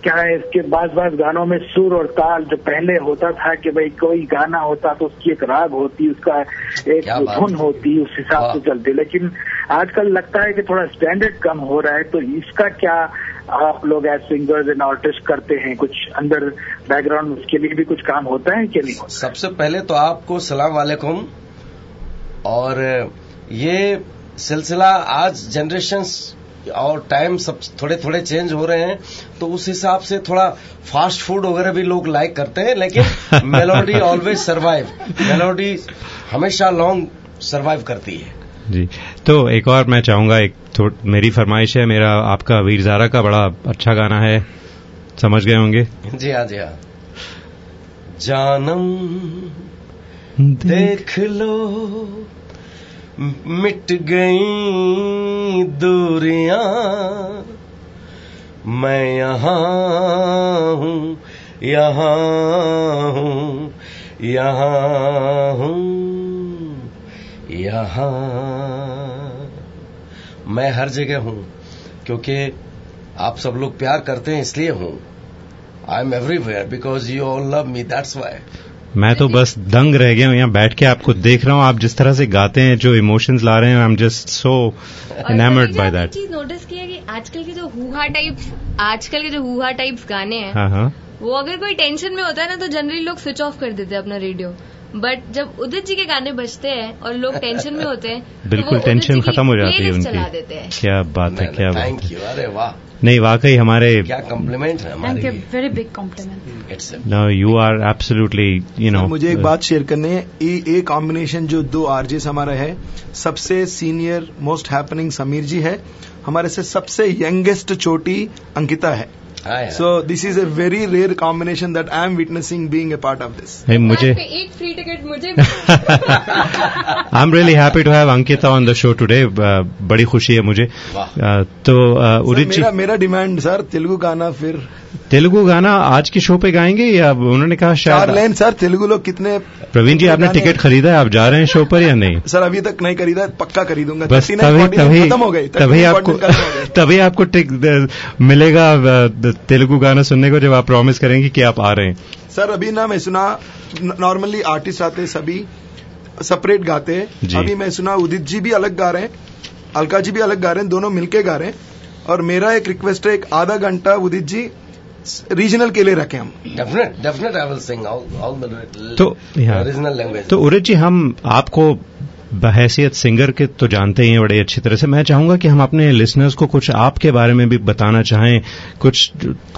क्या है इसके बाद बाज गानों में सुर और ताल जो पहले होता था कि भाई कोई गाना होता तो उसकी एक राग होती उसका एक धुन होती उस हिसाब से चलती। लेकिन आजकल लगता है कि थोड़ा स्टैंडर्ड कम हो रहा है तो इसका क्या आप लोग एज सिंगर्स एंड आर्टिस्ट करते हैं कुछ अंदर बैकग्राउंड उसके लिए भी कुछ काम होता है कि नहीं? होता सबसे पहले तो आपको सलाम वालेकुम। और ये सिलसिला आज जनरेशन और टाइम सब थोड़े थोड़े चेंज हो रहे हैं तो उस हिसाब से थोड़ा फास्ट फ़ूड वगैरह भी लोग लाइक करते हैं लेकिन मेलोडी ऑलवेज सरवाइव मेलोडी हमेशा लॉन्ग सरवाइव करती है। जी तो एक और मैं चाहूँगा एक मेरी फरमाइश है, मेरा, आपका वीर जारा का बड़ा अच्छा गाना है। समझ गए होंगे? जी हाँ जी हाँ। जानम, देख लो, मिट गई दूरिया। मैं यहाँ हूँ यहाँ हूँ यहाँ हूँ, यहाँ। मैं हर जगह हूँ क्योंकि आप सब लोग प्यार करते हैं इसलिए हूँ। I am everywhere because you all love me that's why मैं तो बस दंग रह गया हूँ यहाँ बैठ के आपको देख रहा हूँ आप जिस तरह से गाते हैं जो इमोशंस ला रहे हैं I am just so enamoured by that cheese notice किया कि आजकल के जो हुहा टाइप्स आजकल के जो हुहा टाइप्स गाने हैं हाँ हाँ। वो अगर कोई टेंशन में होता है ना तो जनरली लोग स्विच ऑफ़ कर देते हैं अपना रेडियो बट जब उदित जी के गाने बजते हैं और लोग टेंशन में होते हैं बिल्कुल तो टेंशन खत्म हो जाती है चला उनकी। देते हैं। क्या बात है क्या बात थैंक यू अरे वाह। नहीं वाकई हमारे क्या कॉम्प्लीमेंट है थैंक हमारे you very big compliment it's no you are absolutely you know मुझे एक बात शेयर करनी है। ये ये कॉम्बिनेशन जो दो आरजेस हमारा है सबसे senior most happening Sameer ji है। हमारे से सबसे यंगेस्ट चोटी अंकिता है। So this is a very rare combination that I am witnessing being a part of this मुझे एक फ्री टिकट मुझे I am really happy to have Ankita on the show today बड़ी खुशी है मुझे। uh, तो uh, उदित मेरा मेरा डिमांड सर तेलुगु गाना फिर तेलुगु गाना आज के शो पे गाएँगे या उन्होंने कहा शायद लाइन सर तेलुगु लोग कितने प्रवीण जी आपने टिकट खरीदा है? आप जा रहे हैं शो पर या नहीं? सर अभी तक नहीं खरीदा है, पक्का खरीदूँगा। बस तभी तभी हो तभी आपको 49 खत्म हो गई। तभी आपको टिक मिलेगा तेलुगु गाना सुनने को जब आप प्रॉमिस करेंगे कि आप आ रहे हैं। सर अभी ना मैं सुना नॉर्मली आर्टिस्ट आते हैं सभी सेपरेट गाते हैं। अभी मैं सुना उदित जी भी अलग गा रहे हैं अलका जी भी अलग गा रहे हैं दोनों मिलके गा रहे हैं। और मेरा एक रिक्वेस्ट है एक आधा घंटा उदित जी रीजनल के लिए रखें हम। Definite definite I will sing all all the तो यहाँ ओरिजिनल लैंग्वेज तो उदित जी हम आपको बहैसियत सिंगर के तो जानते ही हैं बड़े अच्छी तरह से। मैं चाहूँगा कि हम अपने लिसनर्स को कुछ आपके बारे में भी बताना चाहें कुछ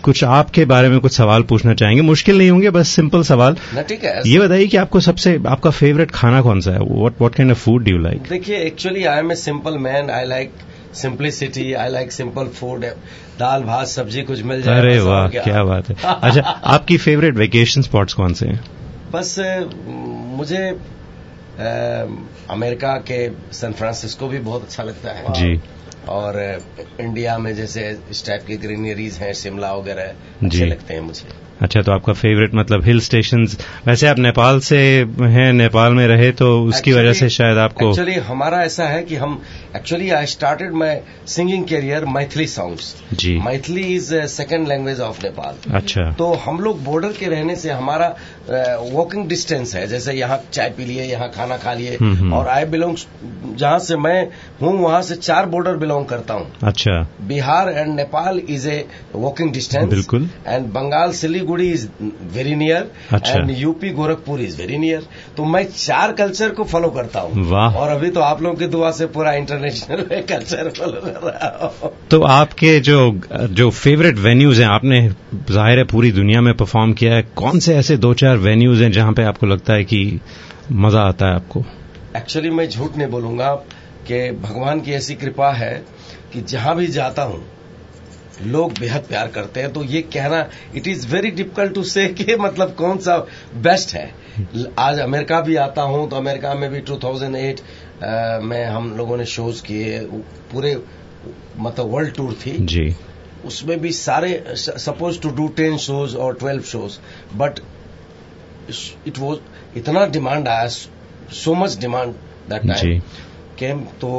कुछ आपके बारे में कुछ सवाल पूछना चाहेंगे। मुश्किल नहीं होंगे बस सिंपल सवाल। ठीक है ये बताइए कि आपको सबसे आपका फेवरेट खाना कौन सा है? What what kind of food do you like देखिए actually I am a simple man I like simplicity I like simple food dal bhat sabzi कुछ मिल जाए अरे वाह क्या। बात है। अच्छा आपकी फेवरेट वेकेशन स्पॉट्स कौन से हैं? बस मुझे अमेरिका के सैन फ्रांसिस्को भी बहुत अच्छा लगता है। जी। और इंडिया में जैसे इस टाइप की ग्रीनरीज हैं शिमला वगैरह अच्छे। लगते हैं मुझे। अच्छा तो आपका फेवरेट मतलब हिल स्टेशन वैसे आप नेपाल से हैं नेपाल में रहे तो उसकी वजह से शायद आपको एक्चुअली हमारा ऐसा है कि हम actually I started my singing career Maithili songs ji. Maithili is second language of Nepal अच्छा। तो हम लोग बॉर्डर के रहने से हमारा वॉकिंग uh, डिस्टेंस है। जैसे यहाँ चाय पी लिए यहाँ खाना खा लिए। हम्म, हम्म। और आई बिलोंग जहाँ से मैं हूँ वहाँ से चार बॉर्डर बिलोंग करता हूँ। अच्छा। Bihar and Nepal is a walking distance बिल्कुल। And Bengal Siliguri is very near. And UP Gorakhpur is very near तो मैं चार कल्चर को फॉलो करता हूँ। और अभी तो आप लोगों की दुआ से पूरा इंटरनेशनल में कल्चर रहा हूँ। तो आपके जो जो फेवरेट वेन्यूज हैं आपने ज़ाहिर है पूरी दुनिया में परफॉर्म किया है। कौन से ऐसे दो चार वेन्यूज हैं जहाँ पे आपको लगता है कि मज़ा आता है आपको? एक्चुअली मैं झूठ नहीं बोलूँगा कि भगवान की ऐसी कृपा है कि जहाँ भी जाता हूँ लोग बेहद प्यार करते हैं। तो ये कहना it is very difficult to say कि मतलब कौन सा बेस्ट है। आज अमेरिका भी आता हूँ तो अमेरिका में भी 2008 अ, में हम लोगों ने शोज़ किए पूरे मतलब वर्ल्ड टूर थी। जी। उसमें भी सारे suppose to do ten shows और twelve shows but it was इतना डिमांड आया so much demand that time came तो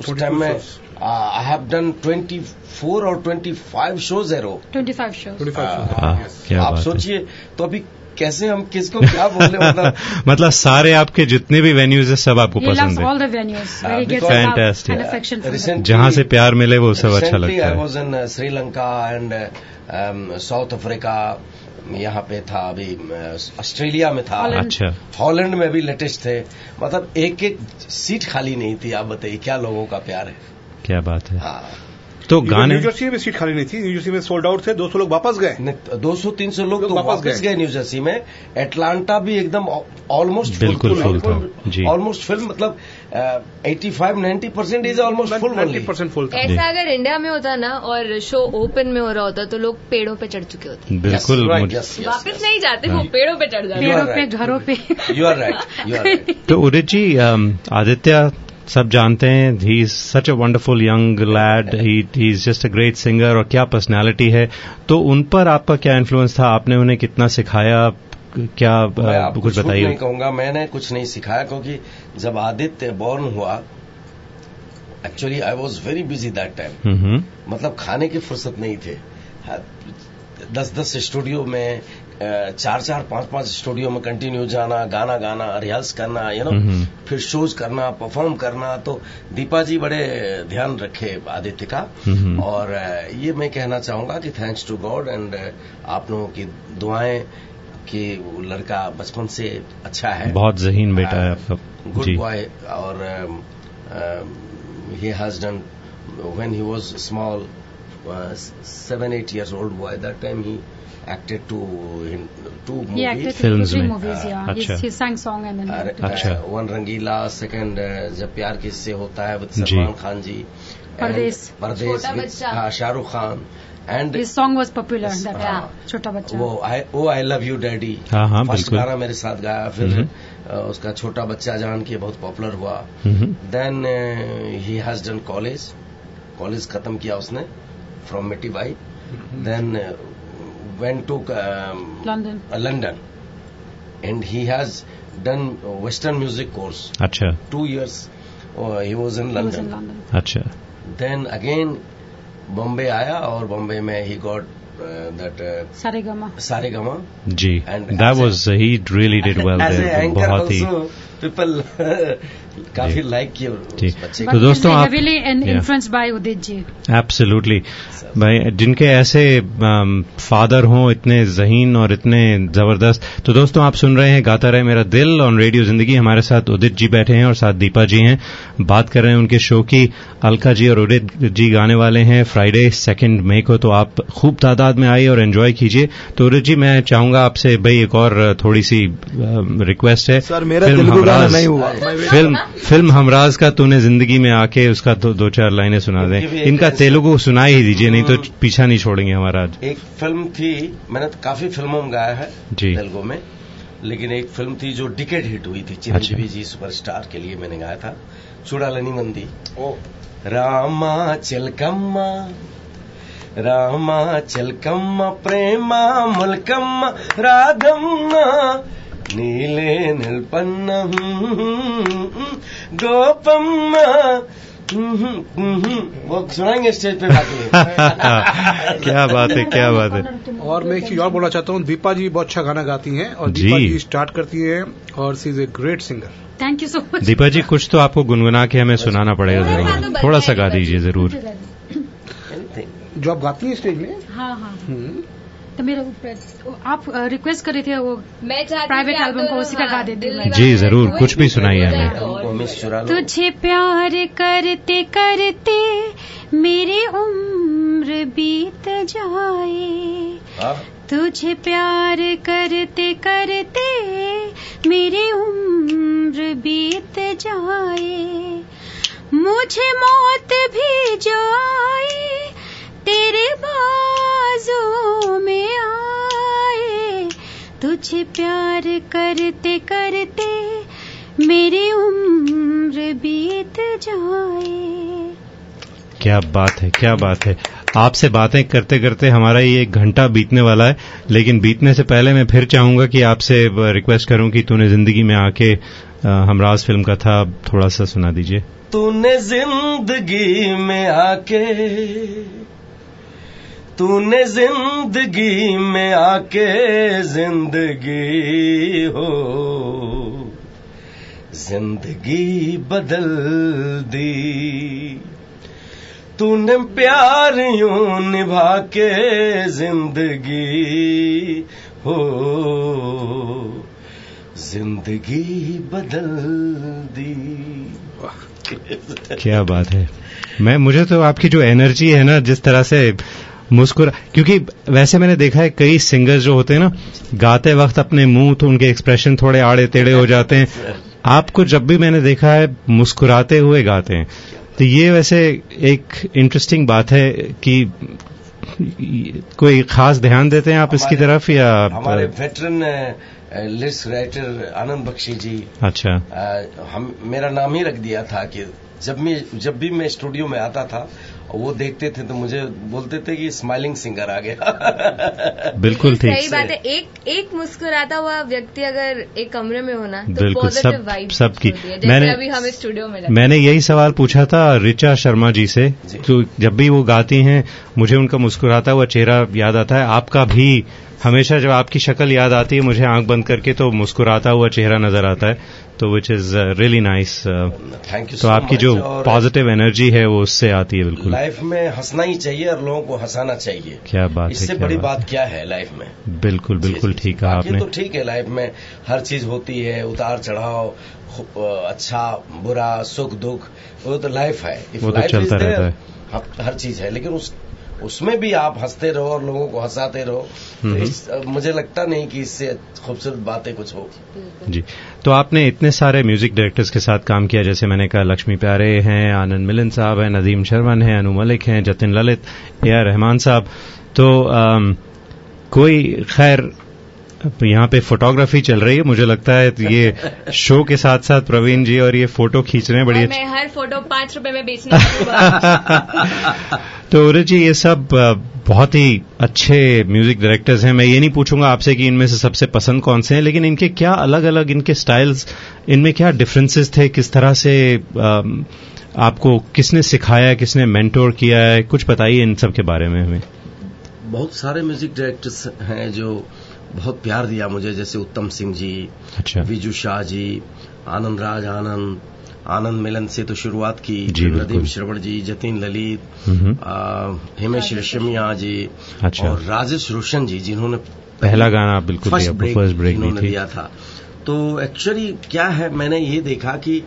उस टाइम में आई हैव डन 24 और 25 शोज़ एरो 25 shows. वाह, क्या आप सोचिए तो अभी कैसे हम किसको क्या बोले मतलब मतलब सारे आपके जितने भी वेन्यूज है सब आपको पसंद है। जहाँ से प्यार मिले वो सब अच्छा लगता है। श्रीलंका एंड साउथ अफ्रीका यहाँ पे था अभी uh, ऑस्ट्रेलिया में था। अच्छा। हॉलैंड में भी लेटेस्ट थे। मतलब एक एक सीट खाली नहीं थी आप बताइए क्या लोगों का प्यार है? क्या बात है। हाँ। तो गाने न्यू जर्सी में सीट खाली नहीं थी न्यू जर्सी में सोल्ड आउट थे 200 लोग वापस गए। दो सौ तीन सौ लोग तो वापस वापस गए। गए न्यू जर्सी में। एटलांटा भी एकदम ऑलमोस्ट बिल्कुल full था, जी। ऑलमोस्ट फ़िल्म मतलब eighty five ninety percent is almost full 90 percent full था। ऐसा अगर इंडिया में होता ना और शो ओपन में हो रहा होता तो लोग पेड़ों पे चढ़ चुके होते। बिल्कुल वापस नहीं जाते वो पेड़ों पे चढ़ जाते। पेड़ों पे घरों पे। You are right you are right तो उदित जी आदित्य सब जानते हैं he is such a wonderful young lad he is just a great singer और क्या पर्सनालिटी है। तो उन पर आपका क्या इन्फ्लुएंस था? आपने उन्हें कितना सिखाया? क्या मैं आपको कुछ बताइए। नहीं कहूँगा मैंने कुछ नहीं सिखाया क्योंकि जब आदित्य बॉर्न हुआ actually I was very busy that time मतलब खाने की फुर्सत नहीं थे। दस दस स्टूडियो में चार चार पाँच पाँच स्टूडियो में कंटिन्यू जाना गाना गाना रिहर्स करना यू नो। फिर शोज़ करना परफॉर्म करना तो दीपा जी बड़े ध्यान रखे आदित्य का। और ये मैं कहना चाहूँगा कि थैंक्स टू गॉड एंड आप लोगों की दुआएँ कि वो लड़का बचपन से अच्छा है बहुत जहीन बेटा है आपका गुड बॉय और he has done when he was small uh, seven eight years old boy that time he acted to in two He movies in Films three movies, yeah. अच्छा। He, he sang song and then. acted. अच्छा। uh, one Rangeela second Jab Pyaar Kisise Hota Hai with ji. Salman Khan ji Pardes. And with- बच्चा। हाँ Shahrukh Khan and His song was popular that हाँ। time. छोटा बच्चा. वो I oh I love you daddy हाँ, हाँ, first बिल्कुल। गाना मेरे साथ गाया फिर uh, उसका छोटा बच्चा जान के बहुत पॉपुलर हुआ then he has done college college खत्म किया उसने from Mithibai then went to London. London and he has done western music course अच्छा two years he was in He was in London London. अच्छा then again Bombay आया और बॉम्बे में he got that Saregama. Saregama जी. And that as a- he really did well as a anchor बहुत ही also people काफ़ी like किए जी। तो दोस्तों आप influenced by Udit ji. Absolutely भाई जिनके ऐसे फादर हों इतने जहीन और इतने ज़बरदस्त। तो दोस्तों आप सुन रहे हैं गाता रहे मेरा दिल ऑन रेडियो ज़िंदगी हमारे साथ उदित जी बैठे हैं और साथ दीपा जी हैं। बात कर रहे हैं उनके शो की। अलका जी और उदित जी गाने वाले हैं फ्राइडे सेकेंड मई को। तो आप खूब तादाद में आइए और एंजॉय कीजिए। तो उदित जी मैं चाहूँगा आपसे भाई एक और थोड़ी सी रिक्वेस्ट है। सर मेरा फ़िल्म हमराज- नहीं हुआ। फ़िल्म फ़िल्म हमराज का तूने ज़िंदगी में आके उसका दो, दो चार लाइनें सुना दें। इनका तेलुगु सुना ही दीजिए नहीं तो पीछा नहीं छोड़ेंगे हमारा आज एक फ़िल्म थी मैंने तो काफ़ी फ़िल्मों में गाया है जी। तेलुगु में लेकिन एक फ़िल्म थी जो डिकेट हिट हुई थी चिरंजीवी जी सुपरस्टार के लिए मैंने गाया था चूड़ालनी मंदी। रामा चिलकम्मा रामा चिलकम्मा प्रेमा मुलकम्मा रागम्मा नीले निल्पन्न गोपम्मा वो सुनाएँगे स्टेज पे बाकी। क्या बात है क्या बात है। और मैं एक चीज़ और बोलना चाहता हूँ दीपा जी बहुत अच्छा गाना गाती हैं और जी। दीपा जी स्टार्ट करती हैं और she is a great singer thank you so much. Deepa ji कुछ तो आपको गुनगुना के हमें सुनाना पड़ेगा ज़रूर। थोड़ा सा गा दीजिए ज़रूर। जो आप गाती हैं स्टेज में? हाँ हाँ। हम्म, तो मेरा वो- आप रिक्वेस्ट करे थे वो मैं प्राइवेट एल्बम को उसी का गा हाँ, देती हूँ। जी ज़रूर कुछ भी सुनाइए हमें। चुरा लो। तुझे प्यार करते करते मेरी उम्र बीत जाए। हाँ? तुझे प्यार करते करते मेरी उम्र बीत जाए। मुझे मौत भी जो आए तेरे बाजों में आए। तुझे प्यार करते करते मेरी उम्र बीत जाए। क्या बात है क्या बात है। आपसे बातें करते करते हमारा ये एक घंटा बीतने वाला है लेकिन बीतने से पहले मैं फिर चाहूँगा कि आपसे रिक्वेस्ट करूँ कि तूने ज़िंदगी में आके हमराज फ़िल्म का था थोड़ा सा सुना दीजिए। तूने ज़िंदगी में आके तूने ज़िंदगी में आके ज़िंदगी हो। ज़िंदगी बदल दी। तूने प्यार यूँ निभा के ज़िंदगी हो। ज़िंदगी बदल दी। क्या बात है। मैं मुझे तो आपकी जो एनर्जी है ना जिस तरह से मुस्कुरा क्योंकि वैसे मैंने देखा है कई सिंगर्स जो होते हैं ना गाते वक्त अपने मुँह तो उनके एक्सप्रेशन थोड़े आड़े टेढ़े हो जाते हैं। आपको जब भी मैंने देखा है मुस्कुराते हुए गाते हैं। तो ये वैसे एक इंटरेस्टिंग बात है कि कोई खास ध्यान देते हैं आप इसकी तरफ़ या हमारे veteran list writer Anand Bakshi ji अच्छा। आ, हम मेरा नाम ही रख दिया था कि जब मैं जब भी मैं स्टूडियो में आता था वो देखते थे तो मुझे बोलते थे कि स्माइलिंग सिंगर आ गया। बिल्कुल ठीक। सही बात है एक एक मुस्कुराता हुआ व्यक्ति अगर एक कमरे में होना तो बिल्कुल सब सबकी मैंने अभी हम स्टूडियो में मैंने यही सवाल पूछा था ऋचा शर्मा जी से जी। तो जब भी वो गाती हैं मुझे उनका मुस्कुराता हुआ चेहरा याद आता है। आपका भी हमेशा जब आपकी शक्ल याद आती है मुझे आँख बंद करके तो मुस्कुराता हुआ चेहरा नज़र आता है तो which is really nice thank you तो आपकी जो पॉजिटिव एनर्जी है वो उससे आती है बिल्कुल। लाइफ में हंसना ही चाहिए और लोगों को हंसाना चाहिए। क्या बात इससे है बड़ी बात, बात क्या है लाइफ में? बिल्कुल बिल्कुल ठीक है आपने। तो ठीक है लाइफ में हर चीज़ होती है उतार चढ़ाव अच्छा बुरा सुख दुख वो तो लाइफ है। वो तो चलता रहता है। हर चीज़ है लेकिन उस उसमें भी आप हँसते रहो और लोगों को हंसाते रहो। तो इस, मुझे लगता नहीं कि इससे खूबसूरत बातें कुछ हो। जी। तो आपने इतने सारे म्यूज़िक डायरेक्टर्स के साथ काम किया जैसे मैंने कहा लक्ष्मी प्यारे हैं आनंद मिलन साहब हैं नदीम शर्मन हैं अनु मलिक हैं जतिन ललित ए आर रहमान साहब। तो आ, कोई खैर यहाँ पे फोटोग्राफी चल रही है। मुझे लगता है ये शो के साथ साथ प्रवीण जी और ये फ़ोटो खींच रहे हैं। बड़ी मैं हर फ़ोटो पाँच रुपए में बेचने तो उरे जी ये सब बहुत ही अच्छे म्यूज़िक डायरेक्टर्स हैं। मैं ये नहीं पूछूँगा आपसे कि इनमें से सबसे पसंद कौन से हैं लेकिन इनके क्या अलग अलग इनके स्टाइल्स इनमें क्या डिफरेंसेस थे? किस तरह से आपको किसने सिखाया किसने मेंटोर किया है? कुछ बताइए इन सब के बारे में हमें। बहुत सारे म्यूज़िक डायरेक्टर्स हैं जो बहुत प्यार दिया मुझे जैसे उत्तम सिंह जी अच्छा। विजू शाह जी आनंद राज आनंद आनंद मिलन से तो शुरुआत की नदीम श्रवण जी जतीन ललित हिमेश रेशमिया जी अच्छा। और राजेश रोशन जी जिन्होंने पहला गाना बिल्कुल फ़र्स्ट ब्रेक, फ़र्स्ट ब्रेक जिन्होंने दिया था। तो एक्चुअली क्या है मैंने ये देखा कि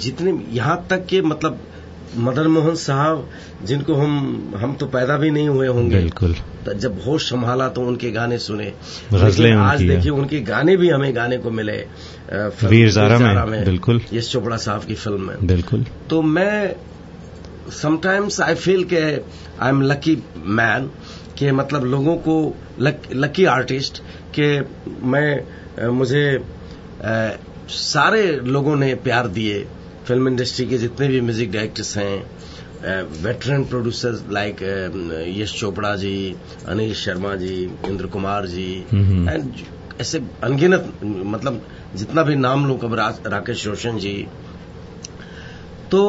जितने यहाँ तक के मतलब मदन मोहन साहब जिनको हम हम तो पैदा भी नहीं हुए होंगे। बिल्कुल। जब होश संभाला तो उनके गाने सुने। आज देखिए उनके गाने भी हमें गाने को मिले वीर जारा में, में बिल्कुल। यश चोपड़ा साहब की फ़िल्म में। बिल्कुल। तो मैं समटाइम्स आई फील के आई एम लकी मैन कि मतलब लोगों को लकी आर्टिस्ट के मैं मुझे आ, सारे लोगों ने प्यार दिए। फ़िल्म इंडस्ट्री के जितने भी म्यूज़िक डायरेक्टर्स हैं veteran producers like Yash Chopra ji Anil Sharma ji Indra Kumar ji and ऐसे अनगिनत मतलब जितना भी नाम लू कब राकेश रोशन जी। तो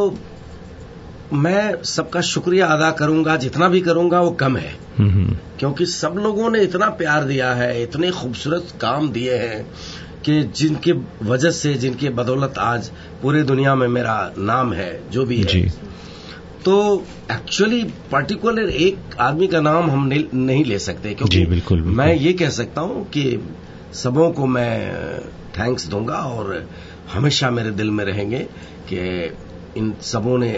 मैं सबका शुक्रिया अदा करूँगा जितना भी करूँगा वो कम है। क्योंकि सब लोगों ने इतना प्यार दिया है इतने खूबसूरत काम दिए हैं। कि जिनके वजह से जिनके बदौलत आज पूरे दुनिया में मेरा नाम है जो भी है जी। तो एक्चुअली पर्टिकुलर एक आदमी का नाम हम नहीं ले सकते क्योंकि जी, बिल्कुल, बिल्कुल। मैं ये कह सकता हूँ कि सबों को मैं थैंक्स दूँगा और हमेशा मेरे दिल में रहेंगे कि इन सबों ने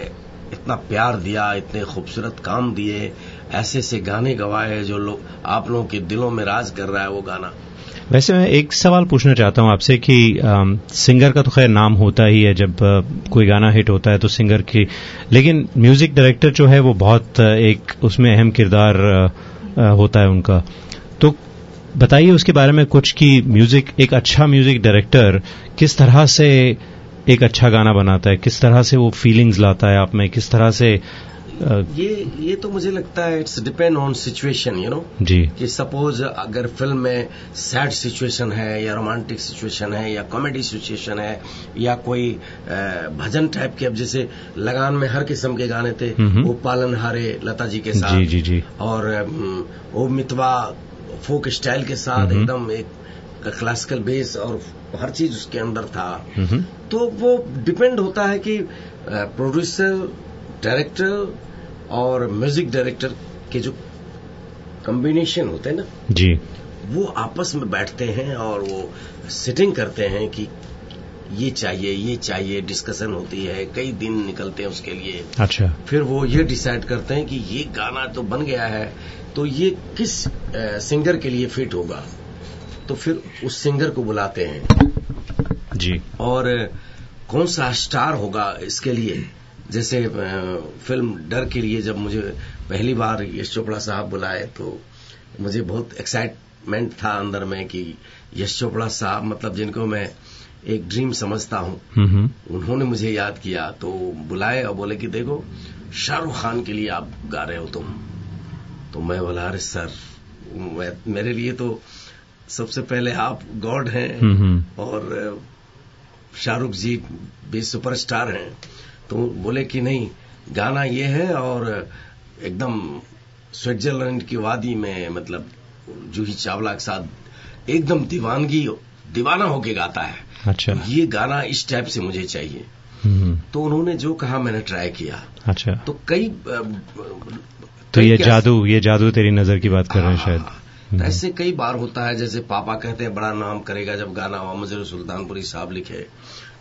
इतना प्यार दिया इतने खूबसूरत काम दिए ऐसे ऐसे गाने गवाए जो लोग आप लोगों के दिलों में राज कर रहा है वो गाना वैसे मैं एक सवाल पूछना चाहता हूँ आपसे कि आम, सिंगर का तो खैर नाम होता ही है जब आ, कोई गाना हिट होता है तो सिंगर की लेकिन म्यूज़िक डायरेक्टर जो है वो बहुत एक उसमें अहम किरदार आ, होता है उनका। तो बताइए उसके बारे में कुछ कि म्यूज़िक एक अच्छा म्यूज़िक डायरेक्टर किस तरह से एक अच्छा गाना बनाता है किस तरह से वो फीलिंग्स लाता है आप में किस तरह से ये ये तो मुझे लगता है it's depend on situation you know जी। कि सपोज़ अगर फ़िल्म में सैड सिचुएशन है या रोमांटिक सिचुएशन है या कॉमेडी सिचुएशन है या कोई भजन टाइप के अब जैसे लगान में हर किस्म के गाने थे वो पालन हारे लता जी के साथ। जी जी जी। और वो मितवा फोक स्टाइल के साथ एकदम एक क्लासिकल बेस और हर चीज़ उसके अंदर था। तो वो डिपेंड होता है कि प्रोड्यूसर डायरेक्टर और म्यूज़िक डायरेक्टर के जो कॉम्बिनेशन होते हैं ना जी। वो आपस में बैठते हैं और वो सिटिंग करते हैं कि ये चाहिए ये चाहिए डिस्कशन होती है कई दिन निकलते हैं उसके लिए। अच्छा। फिर वो ये डिसाइड करते हैं कि ये गाना तो बन गया है तो ये किस सिंगर के लिए फिट होगा? तो फिर उस सिंगर को बुलाते हैं। जी। और कौन सा स्टार होगा इसके लिए? जैसे फ़िल्म डर के लिए जब मुझे पहली बार यश चोपड़ा साहब बुलाए तो मुझे बहुत एक्साइटमेंट था अंदर में कि यश चोपड़ा साहब मतलब जिनको मैं एक ड्रीम समझता हूँ उन्होंने मुझे याद किया तो बुलाए और बोले कि देखो शाहरुख खान के लिए आप गा रहे हो तुम। तो मैं बोला अरे सर मेरे लिए तो सबसे पहले आप गॉड हैं और शाहरुख जी भी सुपरस्टार हैं। तो बोले कि नहीं गाना ये है और एकदम स्विट्जरलैंड की वादी में मतलब जूही चावला के साथ एकदम दीवानगी दीवाना होके गाता है। अच्छा। तो ये गाना इस टाइप से मुझे चाहिए। तो उन्होंने जो कहा मैंने ट्राई किया। अच्छा। तो कई तो ये जादू ये जादू तेरी नज़र की बात कर रहे हैं। शायद। ऐसे कई बार होता है जैसे पापा कहते हैं बड़ा नाम करेगा जब गाना हुआ मजर सुल्तानपुरी साहब लिखे।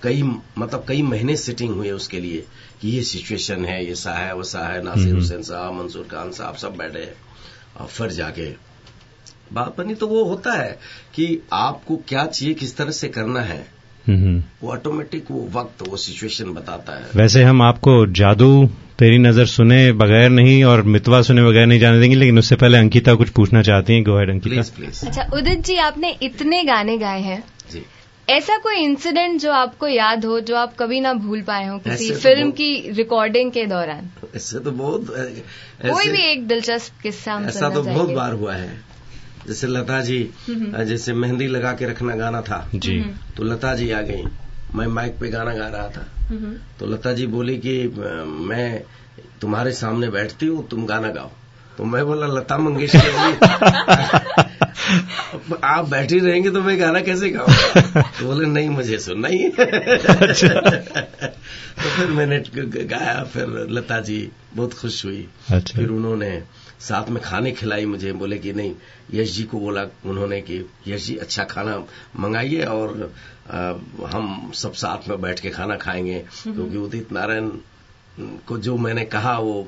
कई मतलब कई महीने सिटिंग हुए उसके लिए कि ये सिचुएशन है ये सा है वसा है नासिर हुसैन साहब मंसूर खान साहब सब बैठे हैं और फिर जाके। बात बनी तो वो होता है कि आपको क्या चाहिए किस तरह से करना है। वो ऑटोमेटिक वो वक्त वो सिचुएशन बताता है। वैसे हम आपको जादू तेरी नज़र सुने बगैर नहीं और मितवा सुने बगैर नहीं जाने देंगे लेकिन उससे पहले अंकिता कुछ पूछना चाहती हैं। गोहेड अंकिता। प्लीज़ प्लीज़ अच्छा उदित जी आपने इतने गाने गाए हैं। जी। ऐसा कोई इंसिडेंट जो आपको याद हो जो आप कभी ना भूल पाए हो किसी तो फ़िल्म की रिकॉर्डिंग के दौरान? ऐसे तो बहुत कोई भी एक दिलचस्प किस्सा ऐसा तो बहुत बार हुआ है। जैसे लता जी जैसे मेहंदी लगा के रखना गाना था। जी। तो लता जी आ गई। मैं माइक पे गाना गा रहा था। तो लता जी बोली कि मैं तुम्हारे सामने बैठती हूँ तुम गाना गाओ। तो मैं बोला लता मंगेशकर आप बैठी रहेंगे तो मैं गाना कैसे गाऊँगा तो बोले नहीं मुझे सुनना ही तो फिर मैंने गाया फिर लता जी बहुत खुश हुई। अच्छा। फिर उन्होंने साथ में खाने खिलाई मुझे बोले कि नहीं। यश जी को बोला उन्होंने कि यश जी अच्छा खाना मंगाइए और आ, हम सब साथ में बैठ के खाना खाएँगे। क्योंकि उदित नारायण को जो मैंने कहा वो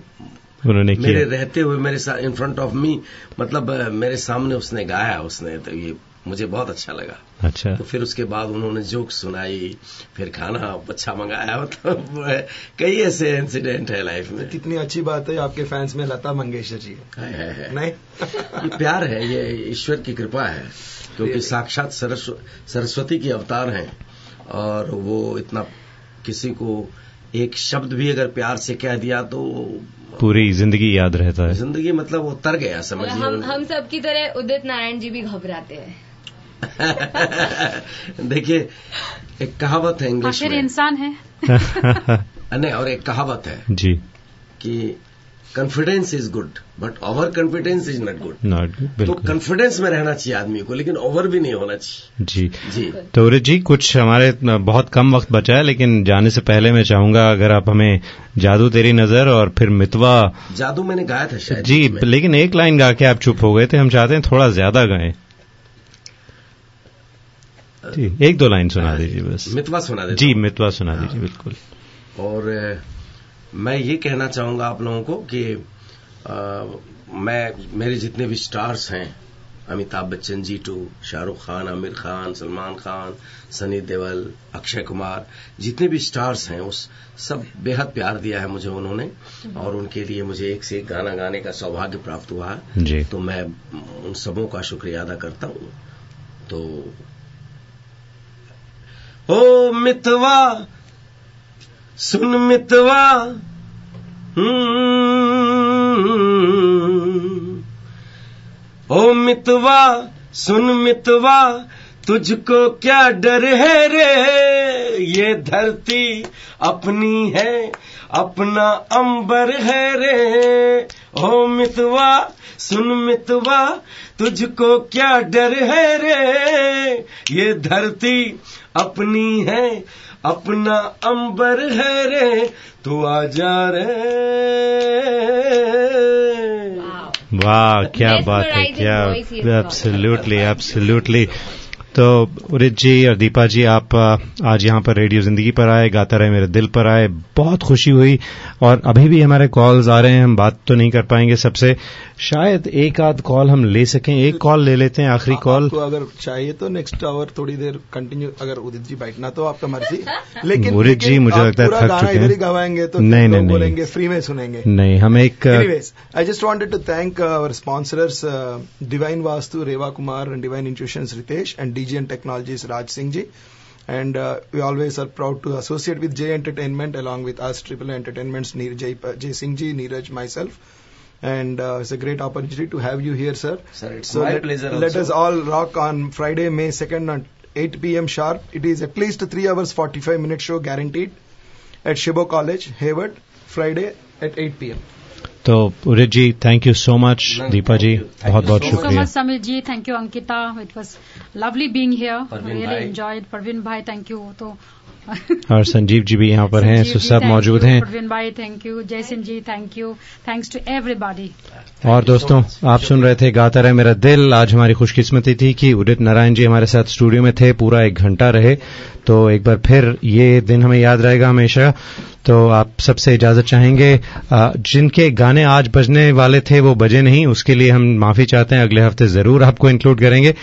उन्होंने मेरे रहते हुए मेरे साथ इन फ्रंट ऑफ़ मी मतलब मेरे सामने उसने गाया उसने तो ये मुझे बहुत अच्छा लगा। अच्छा। तो फिर उसके बाद उन्होंने जोक सुनाई फिर खाना अच्छा मंगाया। मतलब कई ऐसे इंसिडेंट है लाइफ में। कितनी अच्छी बात है आपके फैंस में लता मंगेशकर जी। है, है, है। नहीं? प्यार है ये ईश्वर की कृपा है क्योंकि साक्षात सरस्वती की अवतार हैं। और वो इतना किसी को एक शब्द भी अगर प्यार से कह दिया तो पूरी ज़िंदगी याद रहता है। ज़िंदगी मतलब वो तर गया समझिए। हम हम सबकी तरह उदित नारायण जी भी घबराते हैं। देखिए एक कहावत है इंग्लिश में। इंसान है। नहीं और एक कहावत है जी। कि confidence is good but over confidence is not good not good तो बिल्कुल। कॉन्फिडेंस में रहना चाहिए आदमी को लेकिन ओवर भी नहीं होना चाहिए। जी। जी। तो जी कुछ हमारे बहुत कम वक्त बचा है लेकिन जाने से पहले मैं चाहूँगा अगर आप हमें जादू तेरी नज़र और फिर मितवा। जादू मैंने गाया था शायद जी लेकिन एक लाइन गा के आप चुप हो गए थे हम चाहते हैं थोड़ा ज़्यादा गाएँ। एक दो लाइन सुना दीजिए बस। मितवा सुना देता जी हूँ। मितवा सुना दीजिए बिल्कुल। और मैं ये कहना चाहूँगा आप लोगों को कि अ, मैं मेरे जितने भी स्टार्स हैं अमिताभ बच्चन जी टू शाहरुख खान आमिर खान सलमान खान सनी देवल अक्षय कुमार जितने भी स्टार्स हैं उस सब बेहद प्यार दिया है मुझे उन्होंने और उनके लिए मुझे एक से एक गाना गाने का सौभाग्य प्राप्त हुआ। है तो मैं उन सबों का शुक्रिया अदा करता हूँ। तो ओ मितवा सुन मितवा। हम्म, ओ मितवा सुन मितवा तुझको क्या डर है रे? ये धरती अपनी है अपना अंबर है रे। ओ मितवा सुन मितवा तुझको क्या डर है रे? ये धरती अपनी है अपना अंबर है रे। तू आजा रे। वाह क्या बात है क्या. एब्सोल्युटली एब्सोल्युटली तो उदित जी और दीपा जी आप आज यहाँ पर रेडियो ज़िंदगी पर आए गाता रहे मेरे दिल पर आए बहुत खुशी हुई। और अभी भी हमारे कॉल्स आ रहे हैं हम बात तो नहीं कर पाएँगे सबसे। शायद एक आध कॉल हम ले सकें एक कॉल ले लेते हैं आखिरी कॉल आपको अगर चाहिए तो नेक्स्ट आवर थोड़ी देर कंटिन्यू अगर उदित जी बैठना तो आपका मर्ज़ी। लेकिन उदित जी मुझे लगता है थक चुके हैं। गवाएँगे तो नहीं नहीं बोलेंगे फ्री में सुनेंगे। नहीं हम एक Anyways, I just wanted to thank uh, our sponsors, uh, Divine Vastu, Reva Kumar, and Divine Intuitions, And Technologies, Raj Singh ji. And uh, we always are proud to associate with J Entertainment along with us, Triple Entertainments, Neer J, Jay Singh ji, Neeraj, myself. And uh, it's a great opportunity to have you here, sir. Sir, it's so my let, pleasure Let also. us all rock on Friday, May 2nd at 8 p.m. sharp. It is at least a 3 hours 45 minute show guaranteed at Shibo College, Hayward, Friday at 8 p.m. तो Udit ji thank you so much Deepa ji बहुत बहुत Thank you so शुक्रिया much, Samir ji. Thank you, Ankita. It was lovely being here. Parveen really bhai. enjoyed. Parveen bhai, thank you. तो और संजीव जी भी यहाँ पर हैं सो सब मौजूद हैं। परवीन भाई thank you Jaisingh ji thank you thanks to everybody और दोस्तों आप सुन रहे थे गाता रहे मेरा दिल। आज हमारी खुशकिस्मती थी कि उदित नारायण जी हमारे साथ स्टूडियो में थे पूरा एक घंटा रहे। तो एक बार फिर ये दिन हमें याद रहेगा हमेशा। तो आप सबसे इजाज़त चाहेंगे जिनके गाने आज बजने वाले थे वो बजे नहीं उसके लिए हम माफ़ी चाहते हैं। अगले हफ़्ते ज़रूर आपको इंक्लूड करेंगे।